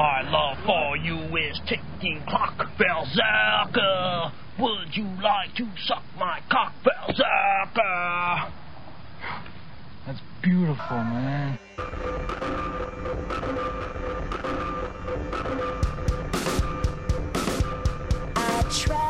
Our love for you is ticking clock, Berserker. Would you like to suck my cock, Berserker? That's beautiful, man. I tremble.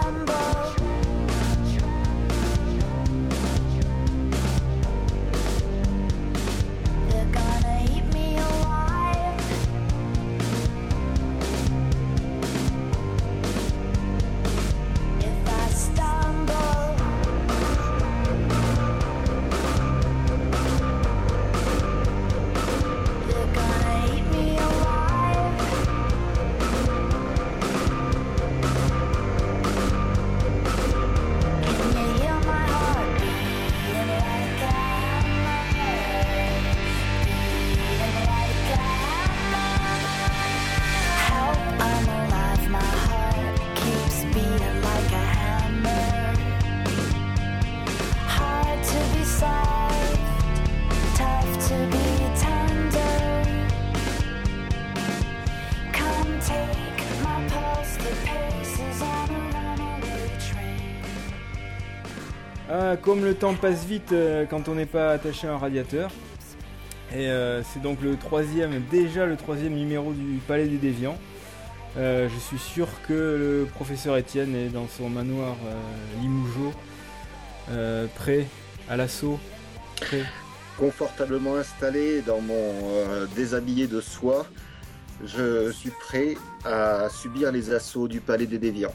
Comme le temps passe vite euh, quand on n'est pas attaché à un radiateur. Et euh, c'est donc le troisième, déjà le troisième numéro du Palais des Déviants. Euh, je suis sûr que le professeur Étienne est dans son manoir euh, prêt à l'assaut. Confortablement installé dans mon déshabillé de soie, je suis prêt à subir les assauts du Palais des Déviants.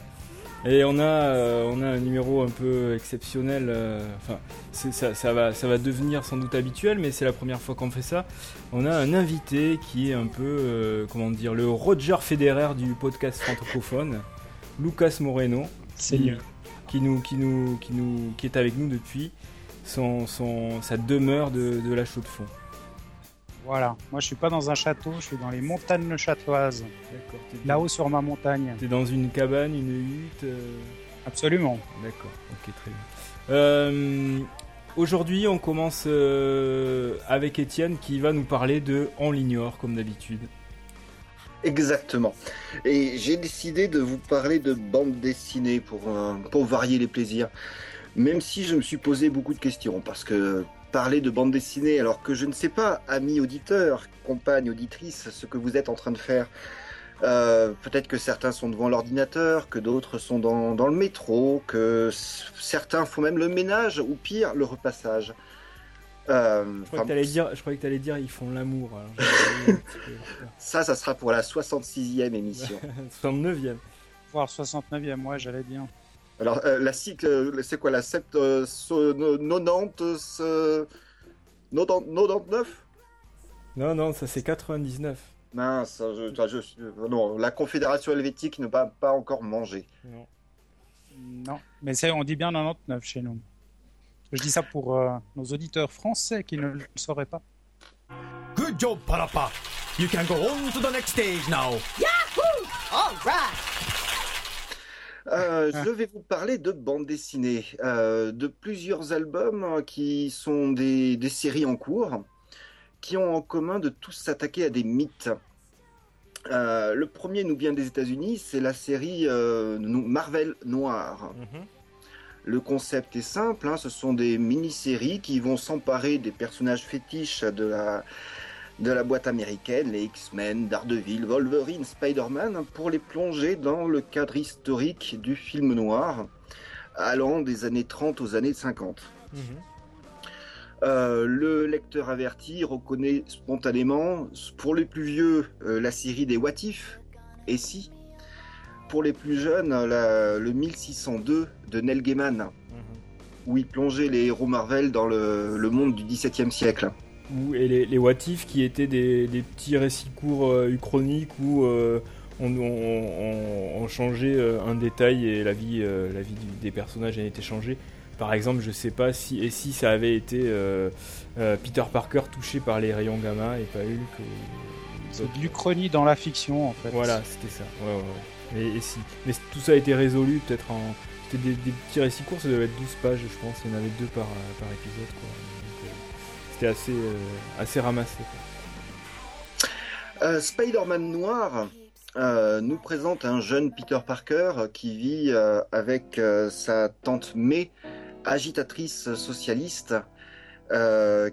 Et on a, euh, on a un numéro un peu exceptionnel. euh, Enfin, ça, ça va, ça va devenir sans doute habituel, mais c'est la première fois qu'on fait ça. On a un invité qui est un peu, euh, comment dire, le Roger Federer du podcast francophone, Lucas Moreno, C'est qui, mieux. qui nous, qui nous, qui nous, qui est avec nous depuis son, son, sa demeure de, de la chaux de fond. Voilà. Moi, je suis pas dans un château, je suis dans les montagnes châtoises. D'accord. Là-haut sur ma montagne. t'es dans une cabane, une hutte. euh, Absolument. D'accord, ok, très bien. Euh, Aujourd'hui, on commence euh, avec Étienne qui va nous parler de On l'ignore, comme d'habitude. Exactement. Et j'ai décidé de vous parler de bande dessinée pour, euh, pour varier les plaisirs. Même si je me suis posé beaucoup de questions, parce que parler de bande dessinée alors que je ne sais pas, amis auditeurs, compagnes auditrices, ce que vous êtes en train de faire. Euh, Peut-être que certains sont devant l'ordinateur, que d'autres sont dans, dans le métro, que certains font même le ménage, ou pire, le repassage. Euh, Je croyais enfin, que dire, je croyais que t'allais dire ils font l'amour. ça, ça sera pour la 66e émission. 69e. Voire 69e, moi, j'allais bien. Alors, euh, la cycle, euh, c'est quoi la sept, euh, so- no- 90, euh, 90 99 Non, non, ça c'est 99. Mince, je, enfin, je suis- euh, non, la Confédération helvétique ne va pas encore manger. Non. Non. Mais c'est, on dit bien 99 chez nous. Je dis ça pour euh, nos auditeurs français qui ne le sauraient pas. Good job, Parappa. You can go on to the next stage now. Euh, je vais vous parler de bande dessinée, euh, de plusieurs albums euh, qui sont des, des séries en cours, qui ont en commun de tous s'attaquer à des mythes. Euh, le premier nous vient des États-Unis, c'est la série Marvel Noir. Le concept est simple, hein, ce sont des mini-séries qui vont s'emparer des personnages fétiches de la, de la boîte américaine, les X-Men, Daredevil, Wolverine, Spider-Man, pour les plonger dans le cadre historique du film noir, allant des années 30 aux années 50. Euh, le lecteur averti reconnaît spontanément, pour les plus vieux, euh, la série des What If, et si Pour les plus jeunes, la- le 1602 de Neil Gaiman, où il plongeait les héros Marvel dans le, le monde du XVIIe siècle. Ou, et les, les What If qui étaient des, des petits récits courts euh, uchroniques où euh, on, on- on- on changeait euh, un détail et la vie, euh, la vie du- des personnages a été changée. Par exemple, je sais pas si et si ça avait été Peter Parker touché par les rayons gamma et pas Hulk. C'est de l'Uchronie dans la fiction, en fait. Voilà, c'était ça. Ouais, ouais, ouais. Et, et si. Mais tout ça a été résolu peut-être en. C'était des, des petits récits courts, ça devait être 12 pages, je pense. Il y en avait deux par, par épisode, quoi. C'était assez, euh, assez ramassé. Euh, Spider-Man noir, euh, nous présente un jeune Peter Parker qui vit avec sa tante May, agitatrice socialiste,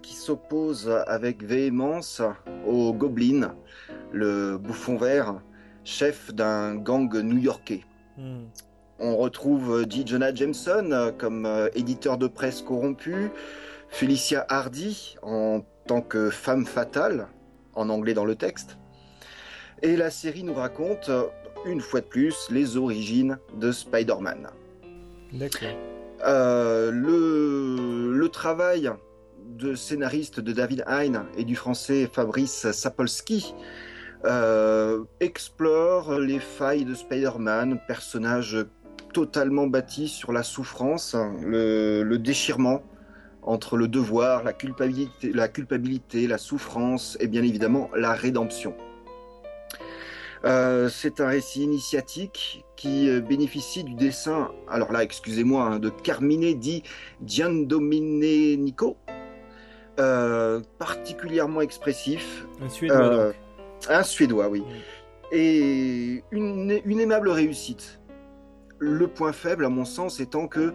qui s'oppose avec véhémence au Goblin, le bouffon vert, chef d'un gang new-yorkais. Hmm. On retrouve J. Jonah Jameson comme éditeur de presse corrompu, Felicia Hardy en tant que femme fatale, en anglais dans le texte. Et la série nous raconte, une fois de plus, les origines de Spider-Man. D'accord. Euh, le, le travail de scénariste de David Hein et du français Fabrice Sapolsky euh, explore les failles de Spider-Man, personnage totalement bâti sur la souffrance, le, le déchirement entre le devoir, la culpabilité, la culpabilité, la souffrance et bien évidemment la rédemption. Euh, c'est un récit initiatique qui euh, bénéficie du dessin, alors là, excusez-moi, hein, de Carmine di Giandomenico, euh, particulièrement expressif, Un Suédois, Euh, donc. un Suédois, oui, et une, une aimable réussite. Le point faible, à mon sens, étant que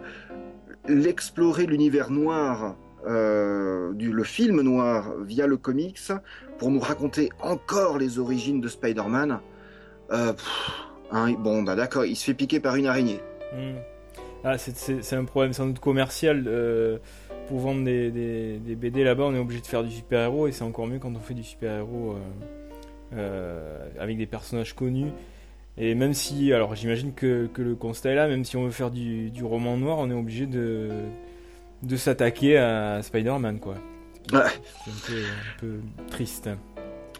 l'explorer l'univers noir, euh, du, le film noir via le comics, pour nous raconter encore les origines de Spider-Man, euh, hein, bon, bah d'accord, il se fait piquer par une araignée. Hmm. Ah, c'est- un problème sans doute commercial. euh, pour vendre des, des- BD là-bas, on est obligé de faire du super-héros et c'est encore mieux quand on fait du super-héros avec des personnages connus. Et même si, alors j'imagine que, que le constat est là, même si on veut faire du, du roman noir, on est obligé de, de s'attaquer à Spider-Man, quoi. Ouais. C'est un peu, un peu triste.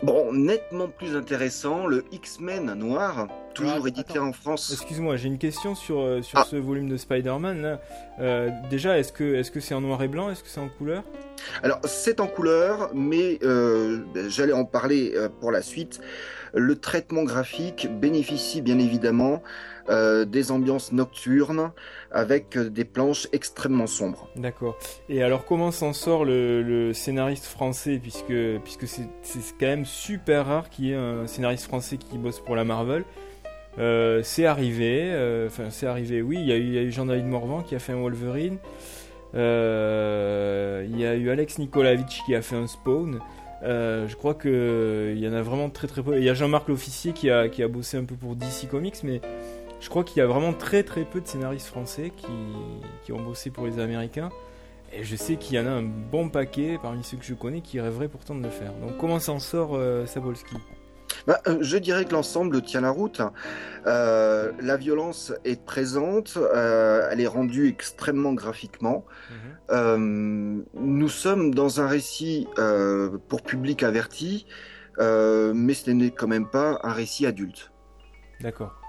Bon, nettement plus intéressant, le X-Men noir, toujours Ah, édité attends. en France. Excuse-moi, j'ai une question sur, euh, sur Ah. ce volume de Spider-Man. Euh, déjà, est-ce que est-ce que c'est en noir et blanc? Est-ce que c'est en couleur? Alors, c'est en couleur, mais euh, j'allais en parler euh, pour la suite. Le traitement graphique bénéficie bien évidemment euh, des ambiances nocturnes avec euh, des planches extrêmement sombres. D'accord. Et alors, comment s'en sort le, scénariste français Puisque, c'est, quand même super rare qu'il y ait un scénariste français qui bosse pour la Marvel. Euh, c'est arrivé, enfin, c'est arrivé, oui. Il y a eu, Jean-David Morvan qui a fait un Wolverine. Il y a eu Alex Nikolavitch qui a fait un Spawn. Euh, je crois que il y en a vraiment très très peu. Il y a Jean-Marc L'Officier qui a, qui a bossé un peu pour DC Comics, mais je crois qu'il y a vraiment très très peu de scénaristes français qui, ont bossé pour les Américains. Et je sais qu'il y en a un bon paquet parmi ceux que je connais qui rêveraient pourtant de le faire. Donc comment s'en sort euh, Bah, euh, je dirais que l'ensemble tient la route. Euh, la violence est présente, euh, elle est rendue extrêmement graphiquement. Euh, nous sommes dans un récit euh, pour public averti, euh, mais ce n'est quand même pas un récit adulte. D'accord.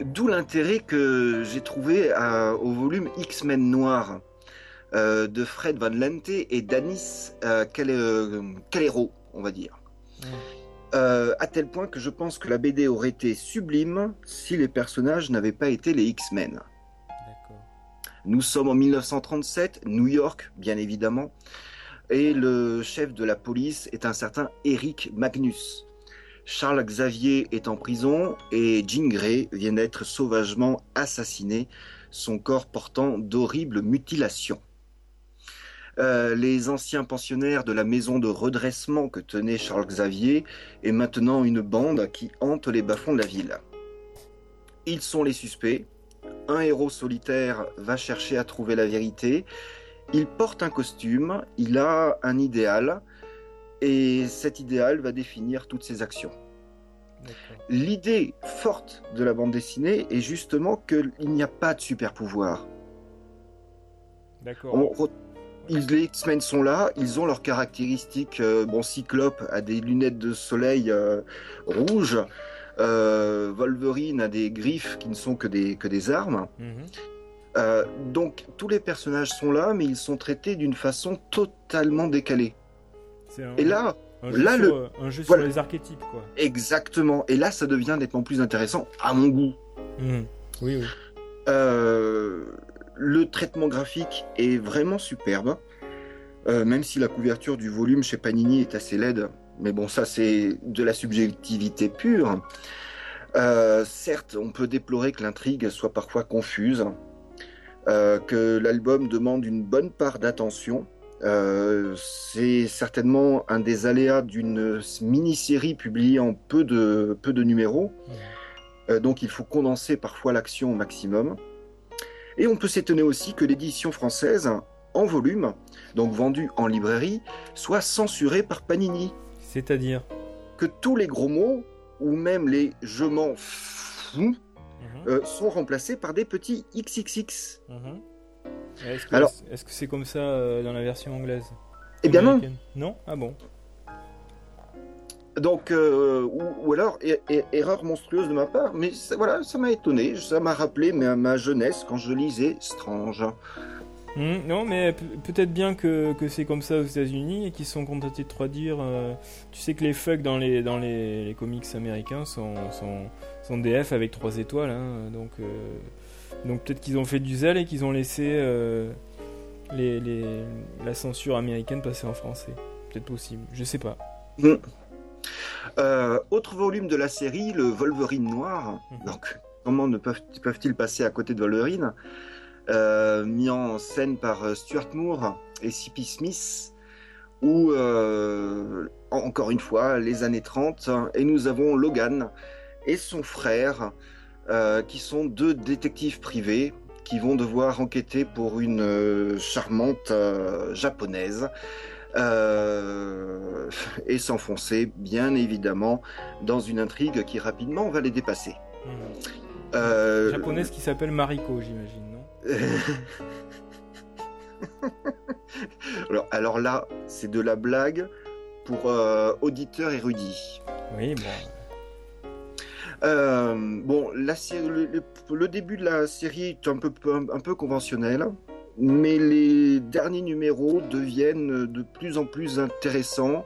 D'où l'intérêt que j'ai trouvé à- au volume X-Men Noir euh, de Fred Van Lente et Danis Cale- euh, Calero, on va dire. Euh, à tel point que je pense que la BD aurait été sublime si les personnages n'avaient pas été les X-Men. Nous sommes en 1937, New York, bien évidemment, et le chef de la police est un certain Eric Magnus. Charles Xavier est en prison et Jean Grey vient d'être sauvagement assassiné, son corps portant d'horribles mutilations. Euh, les anciens pensionnaires de la maison de redressement que tenait Charles Xavier est maintenant une bande qui hante les bas-fonds de la ville. Ils sont les suspects, un héros solitaire va chercher à trouver la vérité. Il porte un costume, il a un idéal, et cet idéal va définir toutes ses actions. L'idée forte de la bande dessinée est justement qu'il n'y a pas de super pouvoir. D'accord. On ils- les X-Men sont là, ils ont leurs caractéristiques. euh, bon, Cyclope a des lunettes de soleil euh, rouges, euh, Wolverine a des griffes qui ne sont que des, que des armes. Mhm. Euh, donc tous les personnages sont là, mais ils sont traités d'une façon totalement décalée. Un, Et là, un jeu, là, sur, le- un jeu voilà. sur les archétypes, quoi. exactement. Et là, ça devient nettement plus intéressant à mon goût. Mhm. Oui, oui. Euh, le traitement graphique est vraiment superbe. Euh, même si la couverture du volume chez Panini est assez laide, mais bon, ça c'est de la subjectivité pure. Euh, certes, on peut déplorer que l'intrigue soit parfois confuse, euh, que l'album demande une bonne part d'attention. C'est certainement un des aléas d'une mini-série publiée en peu de, peu de numéros. Donc il faut condenser parfois l'action au maximum. Et on peut s'étonner aussi que l'édition française, en volume, donc vendue en librairie, soit censurée par Panini. C'est-à-dire Que tous les gros mots, ou même les je m'en fous, Mhm, euh, sont remplacés par des petits XXX. mhm. Est-ce que Alors- est-ce que c'est comme ça euh, dans la version anglaise? Eh bien non. Non? Ah bon Donc, euh, ou, ou alors, er- er- erreur monstrueuse de ma part, mais ça, voilà, ça m'a étonné. Ça m'a rappelé ma, ma jeunesse quand je lisais Strange. Hmm, non, mais pe- peut-être bien que, que c'est comme ça aux États-Unis et qu'ils sont contentés de traduire. euh, tu sais que les fucks dans les, dans les, les comics américains sont, sont, sont des F avec trois étoiles. hein, donc euh, donc peut-être qu'ils ont fait du zèle et qu'ils ont laissé euh, les, les, la censure américaine passer en français. Peut-être possible, je sais pas. Euh, autre volume de la série, le Wolverine noir. Mhm. Donc, comment ne peuvent- peuvent-ils passer à côté de Wolverine Euh, Mis en scène par euh, Stuart Moore et C.P. Smith, où, euh, en- encore une fois, les années 30, et nous avons Logan et son frère, euh, qui sont deux détectives privés qui vont devoir enquêter pour une euh, charmante euh, japonaise euh, et s'enfoncer bien évidemment dans une intrigue qui rapidement va les dépasser. Euh, Japonaise qui s'appelle Mariko, j'imagine, non? Alors, alors là, c'est de la blague pour euh, auditeurs érudits. Oui, bon. Euh, bon, la le, le- le début de la série est un peu, un, un peu conventionnel, mais les derniers numéros deviennent de plus en plus intéressants,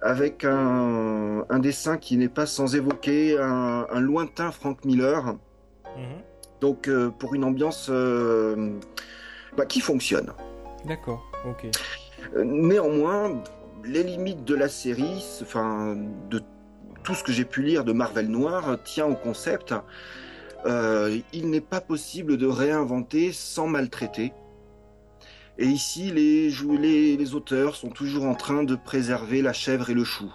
avec un, un dessin qui n'est pas sans évoquer un, un lointain Frank Miller. Mhm. Donc, euh, pour une ambiance euh, bah, qui fonctionne. D'accord, ok. Euh, Néanmoins, les limites de la série, enfin de tout ce que j'ai pu lire de Marvel Noir, tient au concept. Euh, il n'est pas possible de réinventer sans maltraiter. Et ici, les, les auteurs sont toujours en train de préserver la chèvre et le chou.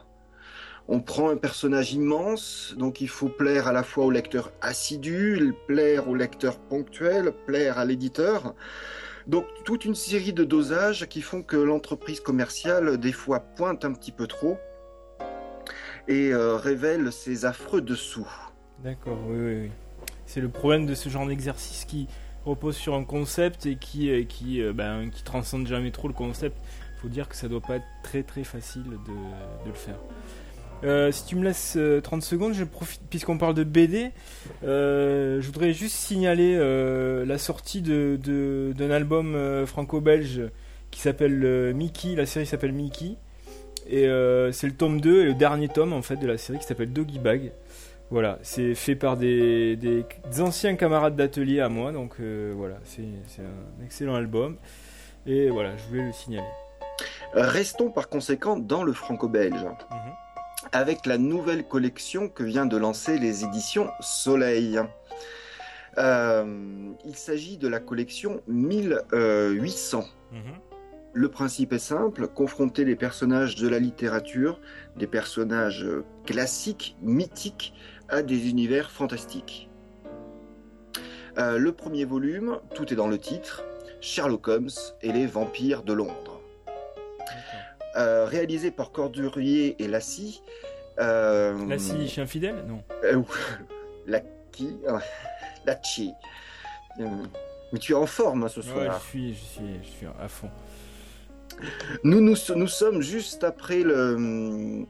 On prend un personnage immense, donc il faut plaire à la fois au lecteur assidu, plaire au lecteur ponctuel, plaire à l'éditeur. Donc toute une série de dosages qui font que l'entreprise commerciale des fois pointe un petit peu trop et euh, révèle ses affreux dessous. D'accord, oui, oui, oui. C'est le problème de ce genre d'exercice qui repose sur un concept et qui, euh, qui, euh, ben, qui transcende jamais trop le concept. faut dire que ça doit pas être très très facile de, de le faire. Euh, si tu me laisses euh, 30 secondes, je profite, puisqu'on parle de BD, je voudrais juste signaler la sortie de, de- d'un album franco-belge qui s'appelle Mickey, la série s'appelle Mickey, et c'est le tome 2 et le dernier tome en fait de la série qui s'appelle Doggy Bag. Voilà, c'est fait par des, des- des anciens camarades d'atelier à moi, donc euh, voilà, c'est un excellent album, et voilà, je voulais le signaler. Restons par conséquent dans le franco-belge Mhm. avec la nouvelle collection que vient de lancer les éditions Soleil. Euh, il s'agit de la collection 1800. Mhm. Le principe est simple, confronter les personnages de la littérature, des personnages classiques, mythiques, à des univers fantastiques. Euh, le premier volume, tout est dans le titre, Sherlock Holmes et les vampires de Londres. Euh, réalisé par Cordurier et Lassie. Euh, Là, si chien fidèle Non. euh, Lachi. Euh, mais tu es en forme hein, ce Ouais, soir. je suis, je suis, je suis à fond. Nous, nous, nous sommes juste après le,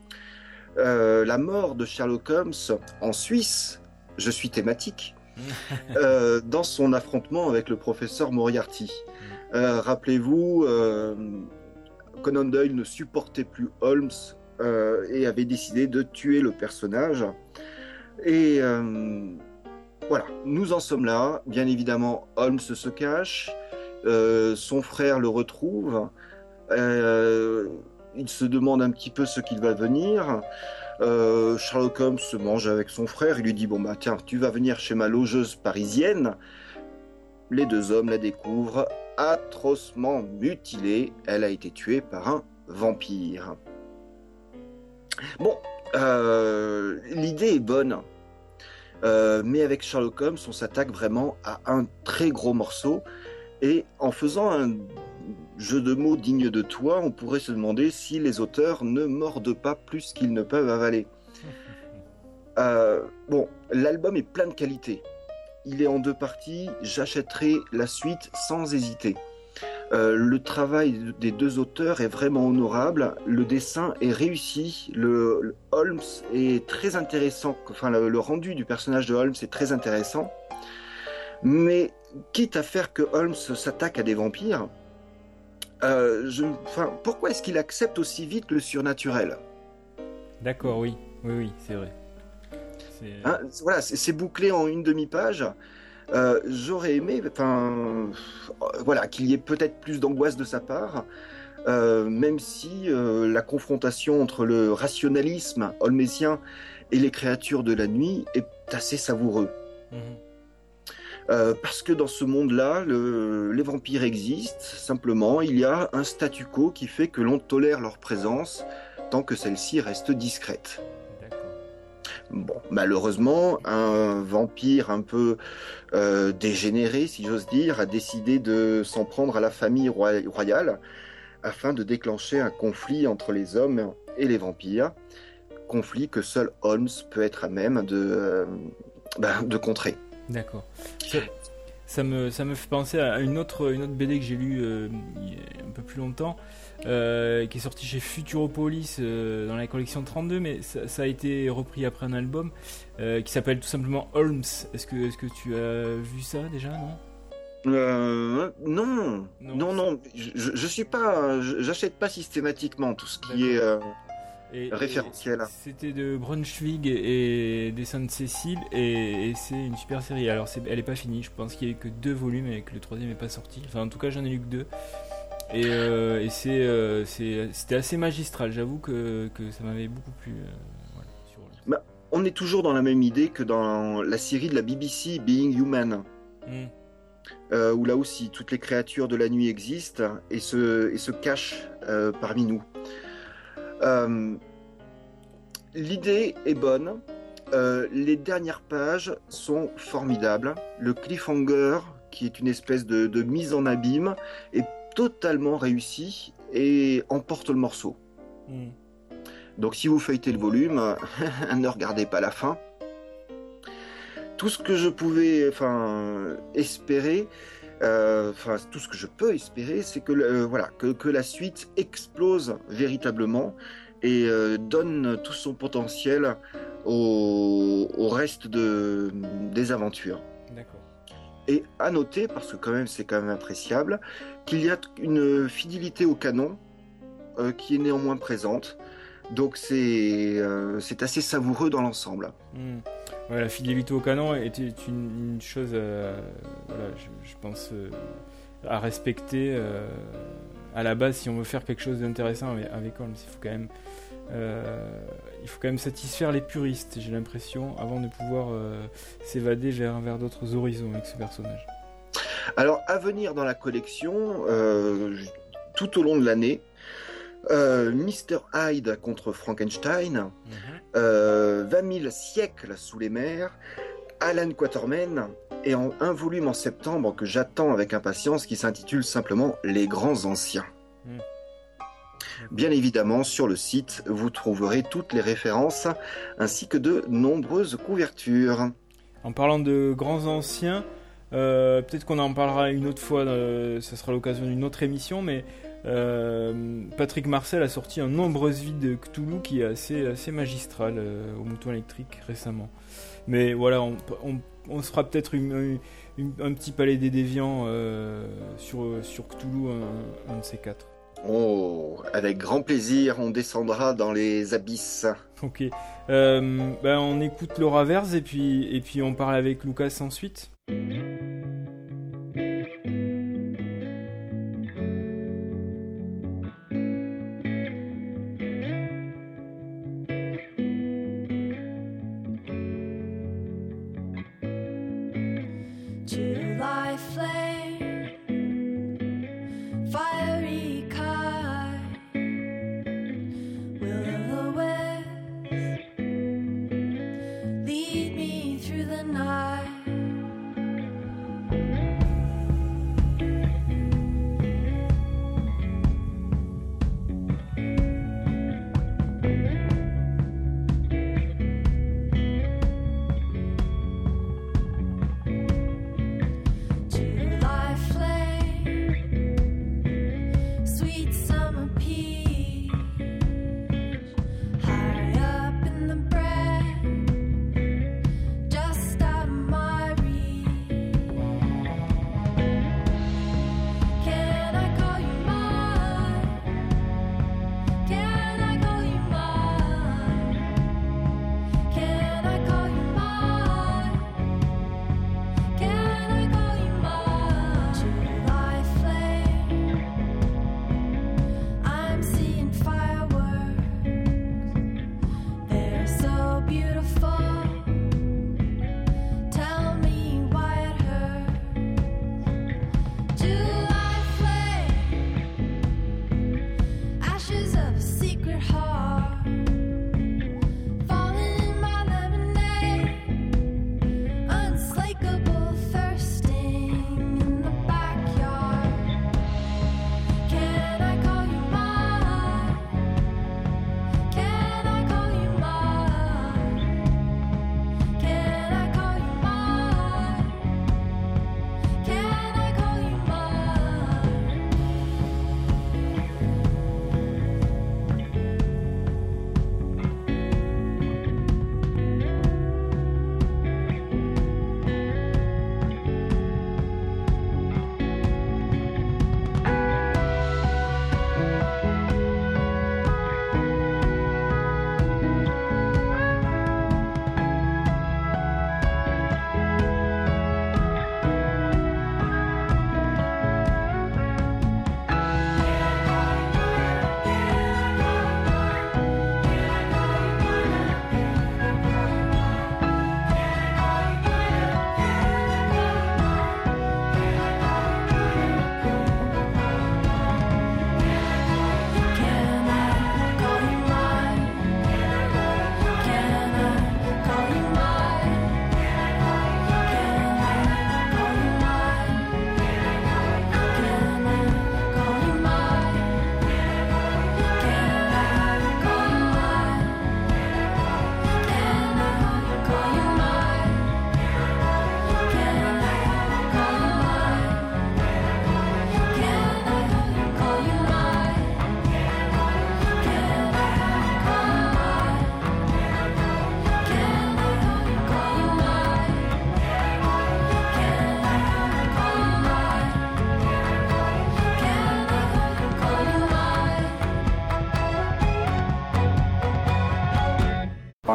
euh, la mort de Sherlock Holmes en Suisse. Je suis thématique. euh, dans son affrontement avec le professeur Moriarty. Euh, Rappelez-vous, Conan Doyle ne supportait plus Holmes et avait décidé de tuer le personnage. Et voilà, nous en sommes là. Bien évidemment, Holmes se cache. Son frère le retrouve. Euh, il se demande un petit peu ce qu'il va venir. Euh, Sherlock Holmes se mange avec son frère. Il lui dit Bon, bah tiens, tu vas venir chez ma logeuse parisienne. Les deux hommes la découvrent atrocement mutilée. Elle a été tuée par un vampire. Bon, euh, l'idée est bonne. Euh, mais avec Sherlock Holmes, on s'attaque vraiment à un très gros morceau. Et en faisant un jeu de mots digne de toi, on pourrait se demander si les auteurs ne mordent pas plus qu'ils ne peuvent avaler. Euh, bon, l'album est plein de qualité. Il est en deux parties. J'achèterai la suite sans hésiter. Euh, le travail des deux auteurs est vraiment honorable. Le dessin est réussi. Le, le Holmes est très intéressant. Enfin, le, le rendu du personnage de Holmes est très intéressant. Mais quitte à faire que Holmes s'attaque à des vampires, euh, je, enfin, pourquoi est-ce qu'il accepte aussi vite le surnaturel? D'accord, oui. Oui, oui, c'est vrai. C'est- Hein, Voilà, c'est bouclé en une demi-page. Euh, J'aurais aimé, enfin, euh, voilà, qu'il y ait peut-être plus d'angoisse de sa part, euh, même si euh, la confrontation entre le rationalisme holmésien et les créatures de la nuit est assez savoureux. Mhm. Euh, parce que dans ce monde-là, le- les vampires existent, simplement, il y a un statu quo qui fait que l'on tolère leur présence tant que celle-ci reste discrète. Bon, malheureusement, un vampire un peu euh, dégénéré, si j'ose dire, a décidé de s'en prendre à la famille royale afin de déclencher un conflit entre les hommes et les vampires. Conflit que seul Holmes peut être à même de, euh, ben, de contrer. D'accord. Ça, ça me, ça me fait penser à une autre, une autre BD que j'ai lue euh, il y a un peu plus longtemps, euh, qui est sortie chez Futuropolis euh, dans la collection 32, mais ça, ça a été repris après un album qui s'appelle tout simplement Holmes. Est-ce que, est-ce que tu as vu ça déjà, non? Euh, non, Non. non, non, je, je, suis pas, j'achète pas systématiquement tout ce qui est. euh, Et- Référentiel. C'était de Brunswick et des Saintes Cécile et, et c'est une super série. Alors c'est- elle est pas finie, je pense qu'il y a eu que deux volumes et que le troisième est pas sorti. Enfin en tout cas j'en ai lu que deux. Et, euh, et c'est, euh, c'est- c'était assez magistral, j'avoue que, que ça m'avait beaucoup plu. euh, voilà, sur- On est toujours dans la même idée que dans la série de la BBC Being Human. Hmm, où là aussi toutes les créatures de la nuit existent et se, et se cachent parmi nous. Euh, L'idée est bonne. Euh, les dernières pages sont formidables. Le cliffhanger, qui est une espèce de, de mise en abîme, est totalement réussi et emporte le morceau. hmm. Donc si vous feuilletez le volume, ne regardez pas la fin. Tout ce que je pouvais enfin, espérer, enfin tout ce que je peux espérer, c'est que, euh, voilà, que, que la suite explose véritablement et euh, donne tout son potentiel au, au reste de, des aventures. D'accord. Et à noter, parce que quand même c'est quand même appréciable, qu'il y a une fidélité au canon euh, qui est néanmoins présente. Donc c'est euh, c'est assez savoureux dans l'ensemble. Hmm. La fidélité au canon était une, chose, euh, voilà, je, pense, euh, à respecter euh, à la base si on veut faire quelque chose d'intéressant avec, avec Holmes. Il faut quand même, il faut quand même satisfaire les puristes, j'ai l'impression, avant de pouvoir s'évader vers, vers d'autres horizons avec ce personnage. Alors à venir dans la collection, tout au long de l'année, euh, Mr. Hyde contre Frankenstein, euh, 20 000 siècles sous les mers, Alan Quatermain, et en un volume en septembre que j'attends avec impatience qui s'intitule simplement Les Grands Anciens. Mm. Bien évidemment, sur le site, vous trouverez toutes les références ainsi que de nombreuses couvertures. En parlant de grands anciens, euh, peut-être qu'on en parlera une autre fois, euh, ça sera l'occasion d'une autre émission, mais euh, Patrick Marcel a sorti un Nombreuse vie de Cthulhu qui est assez, assez magistral euh, au mouton électrique récemment. Mais voilà, on, on, on se fera peut-être une- une- un petit palais des déviants euh, sur, sur Cthulhu, un, un de ces quatre. Oh, avec grand plaisir, on descendra dans les abysses. Ok, ben, on écoute Laura Verse et puis, et puis on parle avec Lucas ensuite.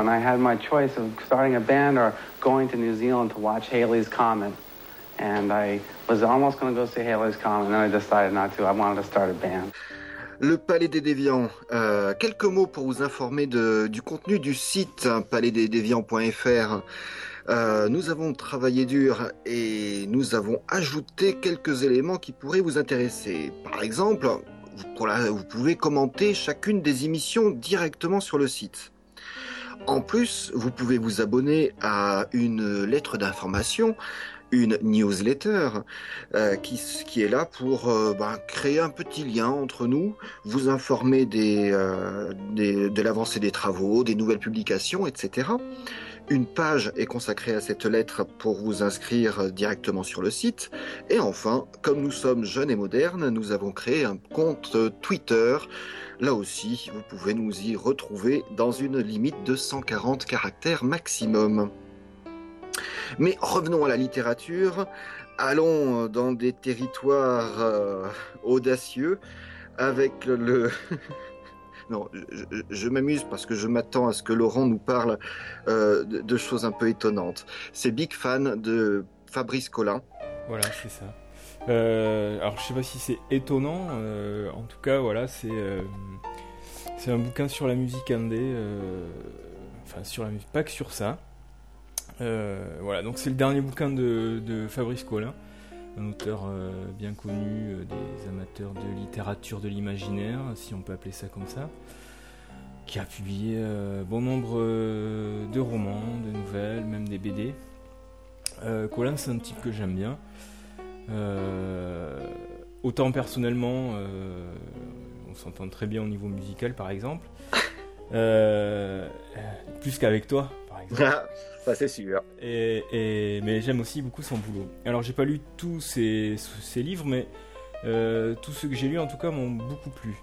When I had my choice of starting a band or going to New Zealand to watch Haley's Comet, and I was almost going to go see Haley's Comet, and then I decided not to. I wanted to start a band. Le Palais des Déviants. Euh, quelques mots pour vous informer de- du contenu du site hein, palaisdesdéviants.fr. Euh, nous avons travaillé dur et nous avons ajouté quelques éléments qui pourraient vous intéresser. Par exemple, vous, pour la- vous pouvez commenter chacune des émissions directement sur le site. En plus, vous pouvez vous abonner à une lettre d'information, une newsletter, euh, qui, est là pour euh, ben, créer un petit lien entre nous, vous informer euh, de l'avancée des travaux, des nouvelles publications, etc. Une page est consacrée à cette lettre pour vous inscrire directement sur le site. Et enfin, comme nous sommes jeunes et modernes, nous avons créé un compte Twitter. Là aussi, vous pouvez nous y retrouver dans une limite de 140 caractères maximum. Mais revenons à la littérature. Allons dans des territoires euh, audacieux avec le... non, je, m'amuse parce que je m'attends à ce que Laurent nous parle euh, de, choses un peu étonnantes. C'est big fan de Fabrice Collin. Voilà, c'est ça. Euh, alors, je sais pas si c'est étonnant. euh, en tout cas, voilà, c'est c'est un bouquin sur la musique indé. enfin, sur la musique, pas que sur ça. Voilà, donc c'est le dernier bouquin de, de Fabrice Collin, un auteur euh, bien connu euh, des amateurs de littérature de l'imaginaire, si on peut appeler ça comme ça, qui a publié euh, bon nombre de romans, de nouvelles, même des BD. Collin, c'est un type que j'aime bien. Autant personnellement, on s'entend très bien au niveau musical par exemple. Plus qu'avec toi. Ça c'est sûr. Mais j'aime aussi beaucoup son boulot. Alors j'ai pas lu tous ses, livres, mais euh, tous ceux que j'ai lus en tout cas m'ont beaucoup plu.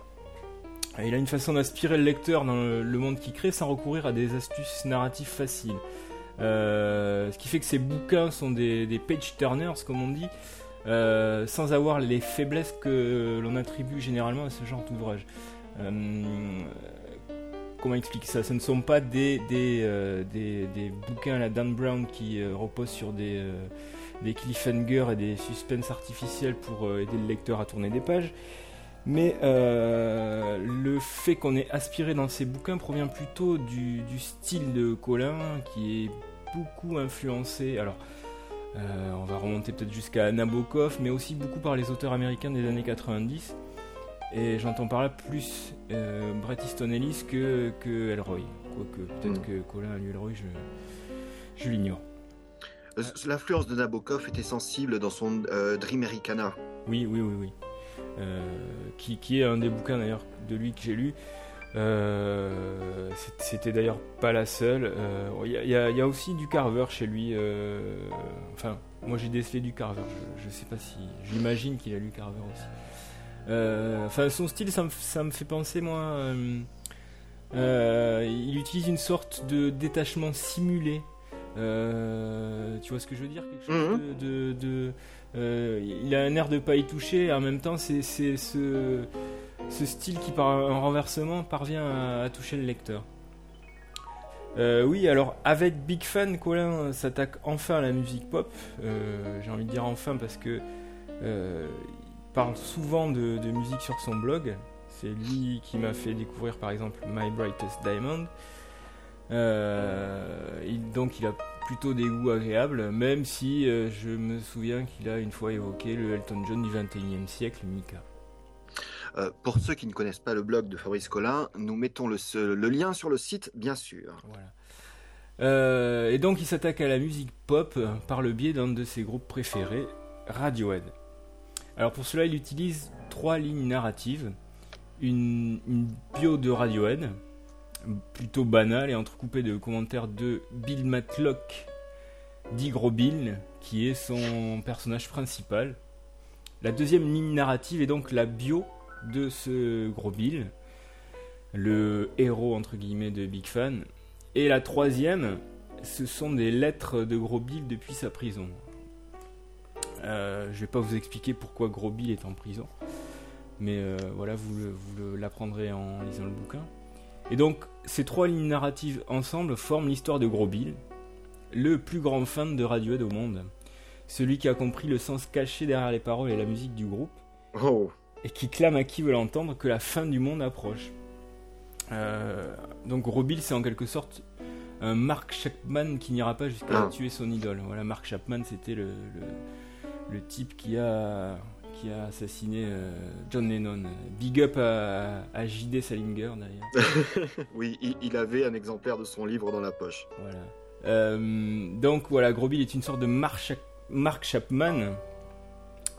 Il a une façon d'inspirer le lecteur dans le, monde qu'il crée sans recourir à des astuces narratives faciles. Euh, ce qui fait que ses bouquins sont des, des page turners, comme on dit, euh, sans avoir les faiblesses que l'on attribue généralement à ce genre d'ouvrage. Euh, comment expliquer ça Ce ne sont pas des, des, euh, des, bouquins à la Dan Brown qui euh, reposent sur des, euh, des cliffhangers et des suspens artificiels pour aider le lecteur à tourner des pages. Mais le fait qu'on ait aspiré dans ces bouquins provient plutôt du, du style de Colin qui est beaucoup influencé. Alors, on va remonter peut-être jusqu'à Nabokov, mais aussi beaucoup par les auteurs américains des années 90. Et j'entends par là plus euh, Bret Easton Ellis que, que Elroy. Quoique peut-être Mm. que Colin a lu Elroy, je, je l'ignore. Euh, L'influence de Nabokov était sensible dans son euh, Dreamericana. Oui, oui, oui, oui. Euh, qui, qui est un des bouquins d'ailleurs de lui que j'ai lu. Euh, C'était d'ailleurs pas la seule. Euh, Il y, a- y y aussi du Carver chez lui. euh, enfin, moi j'ai décelé du Carver. Je, je sais pas si. J'imagine qu'il a lu Carver aussi. Euh, Enfin, son style, ça me, ça me fait penser, moi. euh, euh, il utilise une sorte de détachement simulé. Euh, tu vois ce que je veux dire? Quelque chose Mhm. de- de- de euh, il a un air de pas y toucher et en même temps c'est ce, ce style qui par un renversement parvient à, à toucher le lecteur. Euh, oui, alors avec Big Fan, Colin s'attaque enfin à la musique pop. J'ai envie de dire enfin parce que parle souvent de, de musique sur son blog. C'est lui qui m'a fait découvrir par exemple My Brightest Diamond. Euh, il- donc il a plutôt des goûts agréables, même si euh, je me souviens qu'il a une fois évoqué le Elton John du 21e siècle, Mika. Euh, pour ceux qui ne connaissent pas le blog de Fabrice Collin, nous mettons le, lien sur le site, bien sûr. Voilà. Et donc il s'attaque à la musique pop par le biais d'un de ses groupes préférés, Radiohead. Alors pour cela, il utilise trois lignes narratives. Une, bio de Radiohead, plutôt banale et entrecoupée de commentaires de Bill Matlock, dit Gros qui est son personnage principal. La deuxième ligne narrative est donc la bio de ce Gros Bill, le héros de Big Fan. Et la troisième, ce sont des lettres de Gros Bill depuis sa prison. Euh, je vais pas vous expliquer pourquoi Gros Bill est en prison, mais euh, voilà, vous, l'apprendrez en lisant le bouquin. Et donc, ces trois lignes narratives ensemble forment l'histoire de Gros Bill, le plus grand fan de Radiohead au monde, celui qui a compris le sens caché derrière les paroles et la musique du groupe, Oh, et qui clame à qui veut l'entendre que la fin du monde approche. Euh, donc Robil, c'est en quelque sorte un Mark Chapman qui n'ira pas jusqu'à Ah. tuer son idole. Voilà, Mark Chapman, c'était le, le, le type qui a, qui a assassiné euh, John Lennon. Big up à, à J.D. Salinger d'ailleurs. oui, il, il avait un exemplaire de son livre dans la poche. Voilà. Euh, donc voilà, Gros Bill est une sorte de Mark Chapman,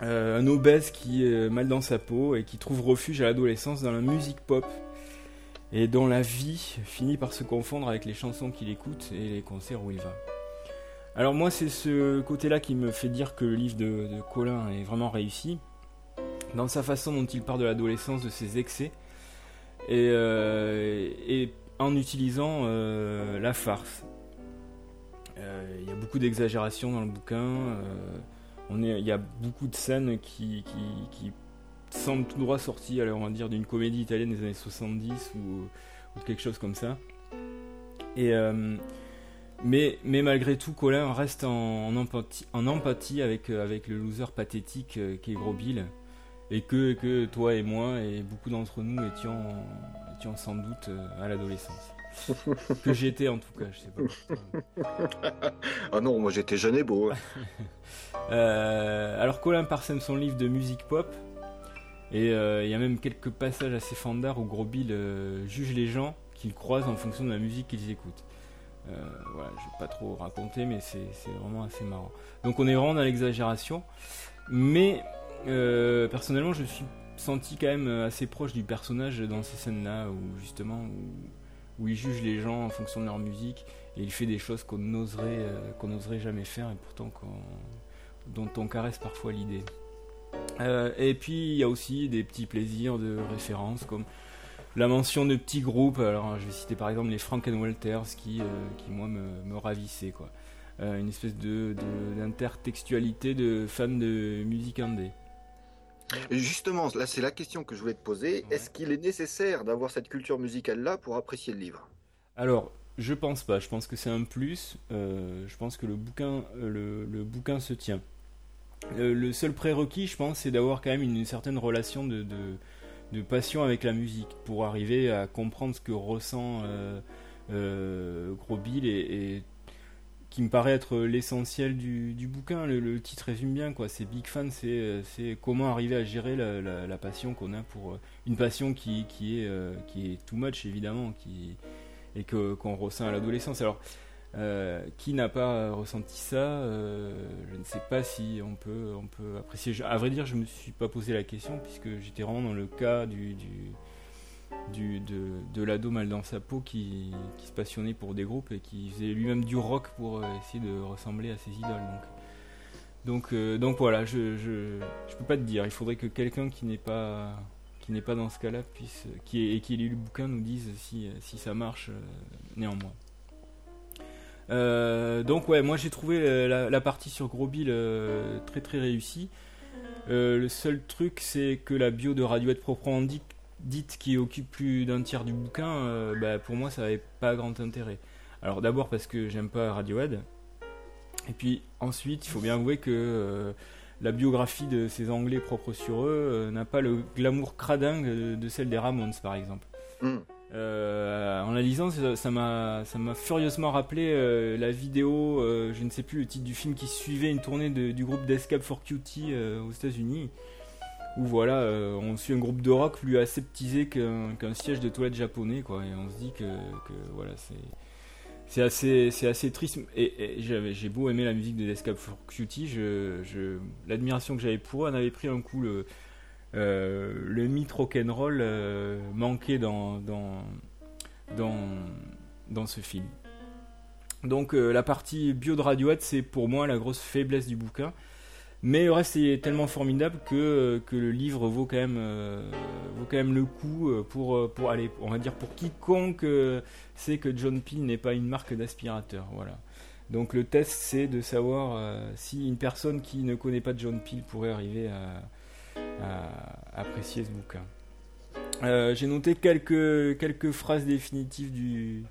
euh, un obèse qui est mal dans sa peau et qui trouve refuge à l'adolescence dans la musique pop et dont la vie finit par se confondre avec les chansons qu'il écoute et les concerts où il va. Alors moi c'est ce côté-là qui me fait dire que le livre de, Colin est vraiment réussi, dans sa façon dont il part de l'adolescence, de ses excès, et, euh, en utilisant euh, la farce. Euh, Il y a beaucoup d'exagération dans le bouquin. il y a beaucoup de scènes qui, semblent tout droit sorties, alors on va dire, d'une comédie italienne des années 70 ou, quelque chose comme ça. Et, mais, mais malgré tout, Colin reste en, en empathie, en empathie avec, euh, avec le loser pathétique euh, qui est Gros Bill. Et que, que toi et moi et beaucoup d'entre nous étions, étions sans doute euh, à l'adolescence. que j'étais en tout cas, je sais pas. Ah non, moi j'étais jeune et beau. Euh, alors Colin parsème son livre de musique pop et euh, il y a même quelques passages assez fandards où Gros Bill euh, juge les gens qu'il croise en fonction de la musique qu'ils écoutent. Euh, voilà, je vais pas trop raconter, mais c'est vraiment assez marrant. Donc on est vraiment dans l'exagération, mais euh, personnellement je me suis senti quand même assez proche du personnage dans ces scènes-là où justement où, il juge les gens en fonction de leur musique et il fait des choses qu'on n'oserait euh, qu'on n'oserait jamais faire et pourtant dont on caresse parfois l'idée. Et puis il y a aussi des petits plaisirs de référence comme la mention de petits groupes. Alors je vais citer par exemple les Frank and Walters qui, euh, qui moi me, me ravissaient quoi. Euh, une espèce de d'intertextualité de, fans de musique indé. Justement, là c'est la question que je voulais te poser. Ouais. Est-ce qu'il est nécessaire d'avoir cette culture musicale-là pour apprécier le livre? Alors, je pense pas. Je pense que c'est un plus. Euh, je pense que le bouquin, le, le bouquin se tient. Le seul prérequis, je pense, c'est d'avoir quand même une, certaine relation de, de, de passion avec la musique pour arriver à comprendre ce que ressent euh, euh, Gros Bill et, qui me paraît être l'essentiel du, bouquin. Le, titre résume bien quoi. C'est Big Fan, c'est euh, comment arriver à gérer la, passion qu'on a pour une passion qui, qui est qui est too much évidemment, qui et qu'on ressent à l'adolescence. Alors euh, qui n'a pas ressenti ça euh, Je ne sais pas si on peut on peut apprécier. Je- À vrai dire, je me suis pas posé la question puisque j'étais vraiment dans le cas du, du de, de l'ado mal dans sa peau qui, qui se passionnait pour des groupes et qui faisait lui-même du rock pour euh, essayer de ressembler à ses idoles. Donc, donc, donc voilà, je, je, je peux pas te dire. Il faudrait que quelqu'un qui n'est pas qui n'est pas dans ce cas-là puisse, qui et qui ait lu le bouquin nous dise si, si ça marche néanmoins. Euh, donc ouais, moi j'ai trouvé euh, la, partie sur Gros euh, très très réussie. Le seul truc c'est que la bio de Radiohead proprement dit- dite qui occupe plus d'un tiers du bouquin, bah, pour moi ça avait pas grand intérêt. Alors d'abord parce que j'aime pas Radiohead, et puis ensuite il faut bien avouer que la biographie de ces Anglais propres sur eux n'a pas le glamour cradingue de, de celle des Ramones par exemple. Hmm. Euh, en la lisant, ça m'a, furieusement rappelé euh, la vidéo, euh, je ne sais plus le titre du film qui suivait une tournée du groupe d'Escape for Cutie aux États-Unis, où voilà, on suit un groupe de rock plus aseptisé qu'un, siège de toilette japonais, quoi, et on se dit que, voilà, c'est, assez, triste. Et, j'ai beau aimer la musique de Escape for Cutie, je, l'admiration que j'avais pour eux en avait pris un coup le euh, le mythe rock'n'roll euh, manquait dans, dans, dans, dans ce film. Donc euh, la partie bio de Radiohead, c'est pour moi la grosse faiblesse du bouquin. Mais le reste est tellement formidable que, que le livre vaut quand même, vaut quand même le coup pour, pour aller, on va dire pour quiconque sait que John Peel n'est pas une marque d'aspirateur. Voilà. Donc le test c'est de savoir si une personne qui ne connaît pas John Peel pourrait arriver à, à apprécier ce bouquin. Euh, J'ai noté quelques, quelques phrases définitives du,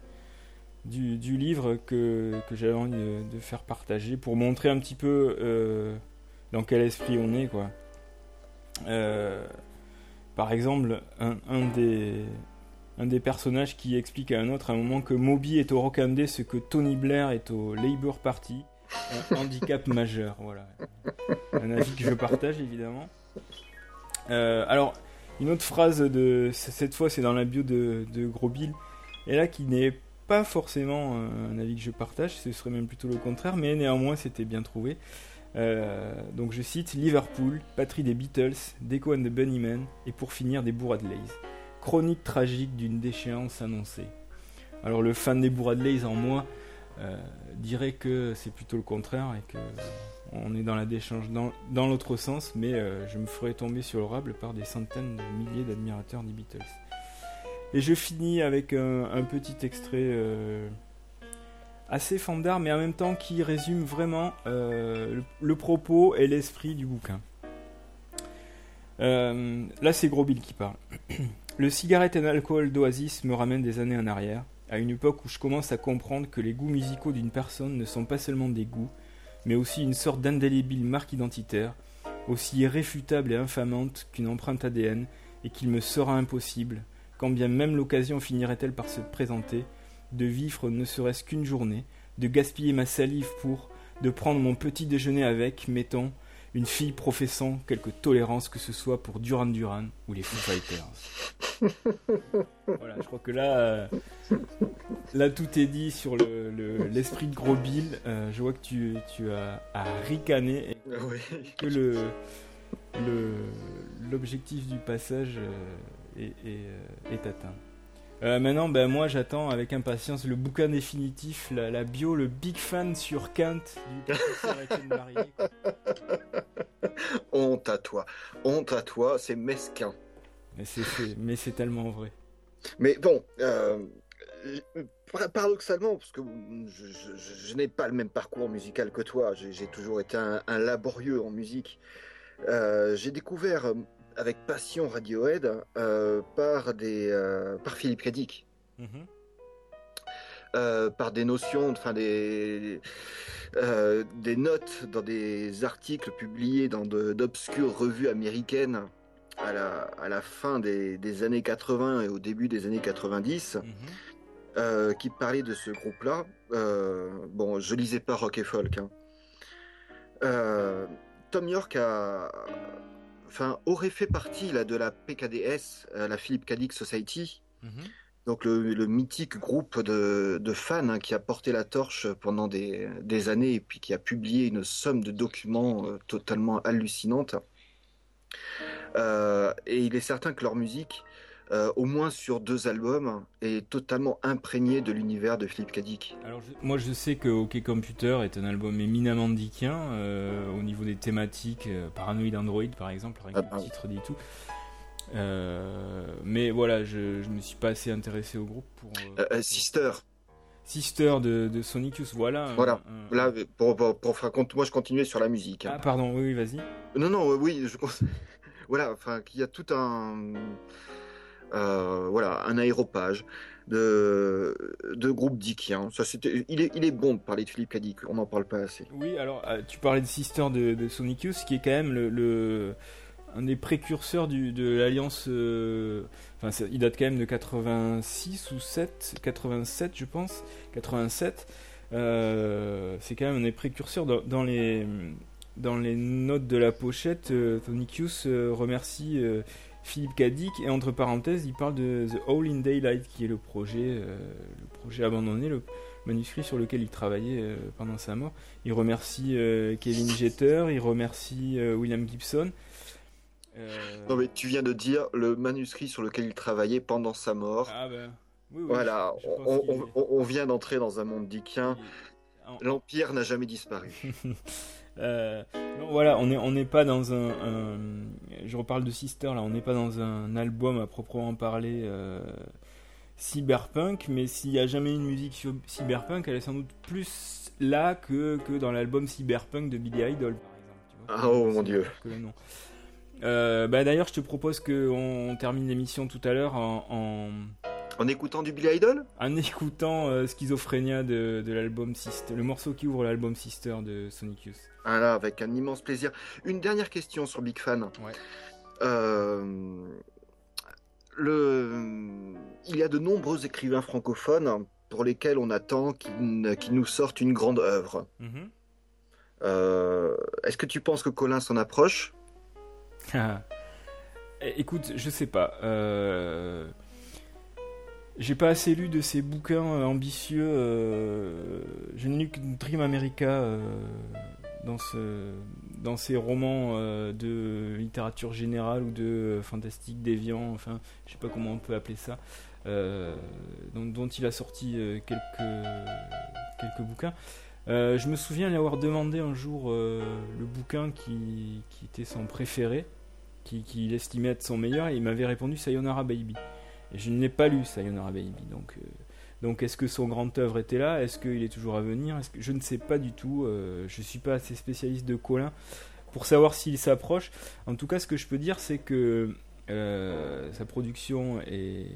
du, livre que, que j'avais envie de, faire partager pour montrer un petit peu euh, dans quel esprit on est. Quoi. Euh, par exemple, un, des, un des personnages qui explique à un autre à un moment que Moby est au Rockandé ce que Tony Blair est au Labour Party. Un handicap majeur, voilà. Un avis que je partage évidemment. Euh, alors, une autre phrase de cette fois, c'est dans la bio de, de Gros Bill, et là qui n'est pas forcément un avis que je partage, ce serait même plutôt le contraire, mais néanmoins c'était bien trouvé. Euh, donc je cite Liverpool, patrie des Beatles, Deco and the Bunnymen, et pour finir des Bourradleys. Chronique tragique d'une déchéance annoncée. Alors le fan des Bourradleys en moi euh, dirait que c'est plutôt le contraire et que on est dans la déchange dans, dans l'autre sens, mais euh, je me ferai tomber sur le rable par des centaines de milliers d'admirateurs des Beatles. Et je finis avec un, petit extrait euh, assez fandard, mais en même temps qui résume vraiment euh, le, propos et l'esprit du bouquin. Euh, là, c'est Gros Bill qui parle. le cigarette and alcool d'Oasis me ramène des années en arrière, à une époque où je commence à comprendre que les goûts musicaux d'une personne ne sont pas seulement des goûts, mais aussi une sorte d'indélébile marque identitaire, aussi irréfutable et infamante qu'une empreinte ADN, et qu'il me sera impossible, quand bien même l'occasion finirait-elle par se présenter, de vivre ne serait-ce qu'une journée, de gaspiller ma salive pour, de prendre mon petit déjeuner avec, mettons, une fille professant quelque tolérance que ce soit pour Duran Duran ou les Foo Fighters. voilà, je crois que là, euh, là tout est dit sur le- le- l'esprit de Gros Bill. Euh, je vois que tu, tu as à ricaner et Oui. que le l'objectif du passage est, est, euh, est atteint. Euh, maintenant, ben, moi j'attends avec impatience le bouquin définitif, la, la bio, le big fan sur Kant du professeur Étienne. Honte à toi. Honte à toi, c'est mesquin. Mais c'est- tellement vrai. Mais bon, euh, par- paradoxalement, parce que je, je- je- je n'ai pas le même parcours musical que toi, j'ai toujours été un, un laborieux en musique. Euh, j'ai découvert avec passion Radiohead euh, par des euh, par Philippe Cadic. Mhm. euh, par des notions, enfin des, euh, des notes dans des articles publiés dans d'obscures revues américaines à la, à la fin des, des années 80 et au début des années 90, Mhm. euh, qui parlaient de ce groupe-là. Bon, je lisais pas rock et folk. hein. Tom York a, enfin, aurait fait partie là, de la PKDS, euh, la Philip K. Dick Society, Mhm. donc le, le mythique groupe de, de fans hein, qui a porté la torche pendant des, des années et puis qui a publié une somme de documents euh, totalement hallucinante. Euh, et il est certain que leur musique, euh, au moins sur deux albums, est totalement imprégnée de l'univers de Philippe Cadic. Alors, je- moi je sais que OK Computer est un album éminemment dickien euh, au niveau des thématiques, euh, Paranoid Android par exemple, rien que Ah, le ah oui. titre dit tout. Euh, mais voilà, je, je me suis pas assez intéressé au groupe pour. Sister, Sister de, de Sonic Youth, voilà. un- Voilà. un- là, pour, pour, pour moi je continuais sur la musique. hein. Ah, pardon, oui, oui, vas-y. Non, non, oui, je voilà, enfin, qu'il y a tout un. Euh, voilà, un aéropage de, de groupes dickiens. Ça, c'était, il, est, il est bon de parler de Philippe Cadic, on n'en parle pas assez. Oui, alors euh, tu parlais de Sister de, de qui est quand même le, un des précurseurs du, de l'alliance. euh, Enfin, il date quand même de 86 ou 7, 87, je pense, 87. Euh, c'est quand même un des précurseurs dans, dans les dans les notes de la pochette. euh, remercie Philippe Cadic et entre parenthèses, il parle de The All in Daylight, qui est le projet, euh, le projet abandonné, le manuscrit sur lequel il travaillait euh, pendant sa mort. Il remercie euh, Kevin Jeter, il remercie William Gibson. Non, mais tu viens de dire le manuscrit sur lequel il travaillait pendant sa mort. Ah ben, oui, oui, voilà, je- je pense on, on- vient d'entrer dans un monde dickien. L'Empire n'a jamais disparu. Euh, non, voilà, on n'est on pas dans un, un- Je reparle de Sister là, on n'est pas dans un album à proprement parler euh, cyberpunk, mais s'il y a jamais une musique sur cyberpunk, elle est sans doute plus là que, que dans l'album cyberpunk de Billy Idol par exemple. tu vois. Ah, oh, mon Dieu. que nom. Euh, bah, D'ailleurs, je te propose qu'on on termine l'émission tout à l'heure en, en, En écoutant du Billy Idol? en écoutant euh, Schizophrénia de, de l'album Sister, le morceau qui ouvre l'album Sister de Sonic Youth. Ah là, avec un immense plaisir. Une dernière question sur Big Fan. Ouais. Euh, le... Il y a de nombreux écrivains francophones pour lesquels on attend qu'ils nous sortent une grande œuvre. Mhm. Euh, Est-ce que tu penses que Colin s'en approche? Eh, Écoute, je sais pas. Euh... J'ai pas assez lu de ces bouquins ambitieux. Je n'ai lu que Dream America dans, ce... ces romans euh, de littérature générale ou de euh, fantastique déviant, enfin, je sais pas comment on peut appeler ça, euh, dont, il a sorti quelques, quelques bouquins. Je me souviens lui avoir demandé un jour le bouquin qui, qui était son préféré qui- qu'il estimait être son meilleur et il m'avait répondu Sayonara Baby. Et je ne l'ai pas lu Sayonara Baby. Donc, donc est-ce que son grand œuvre était là? Est-ce qu'il est toujours à venir? Je ne sais pas du tout. euh, je suis pas assez spécialiste de Colin pour savoir s'il s'approche. En tout cas, ce que je peux dire, c'est que euh, sa production est,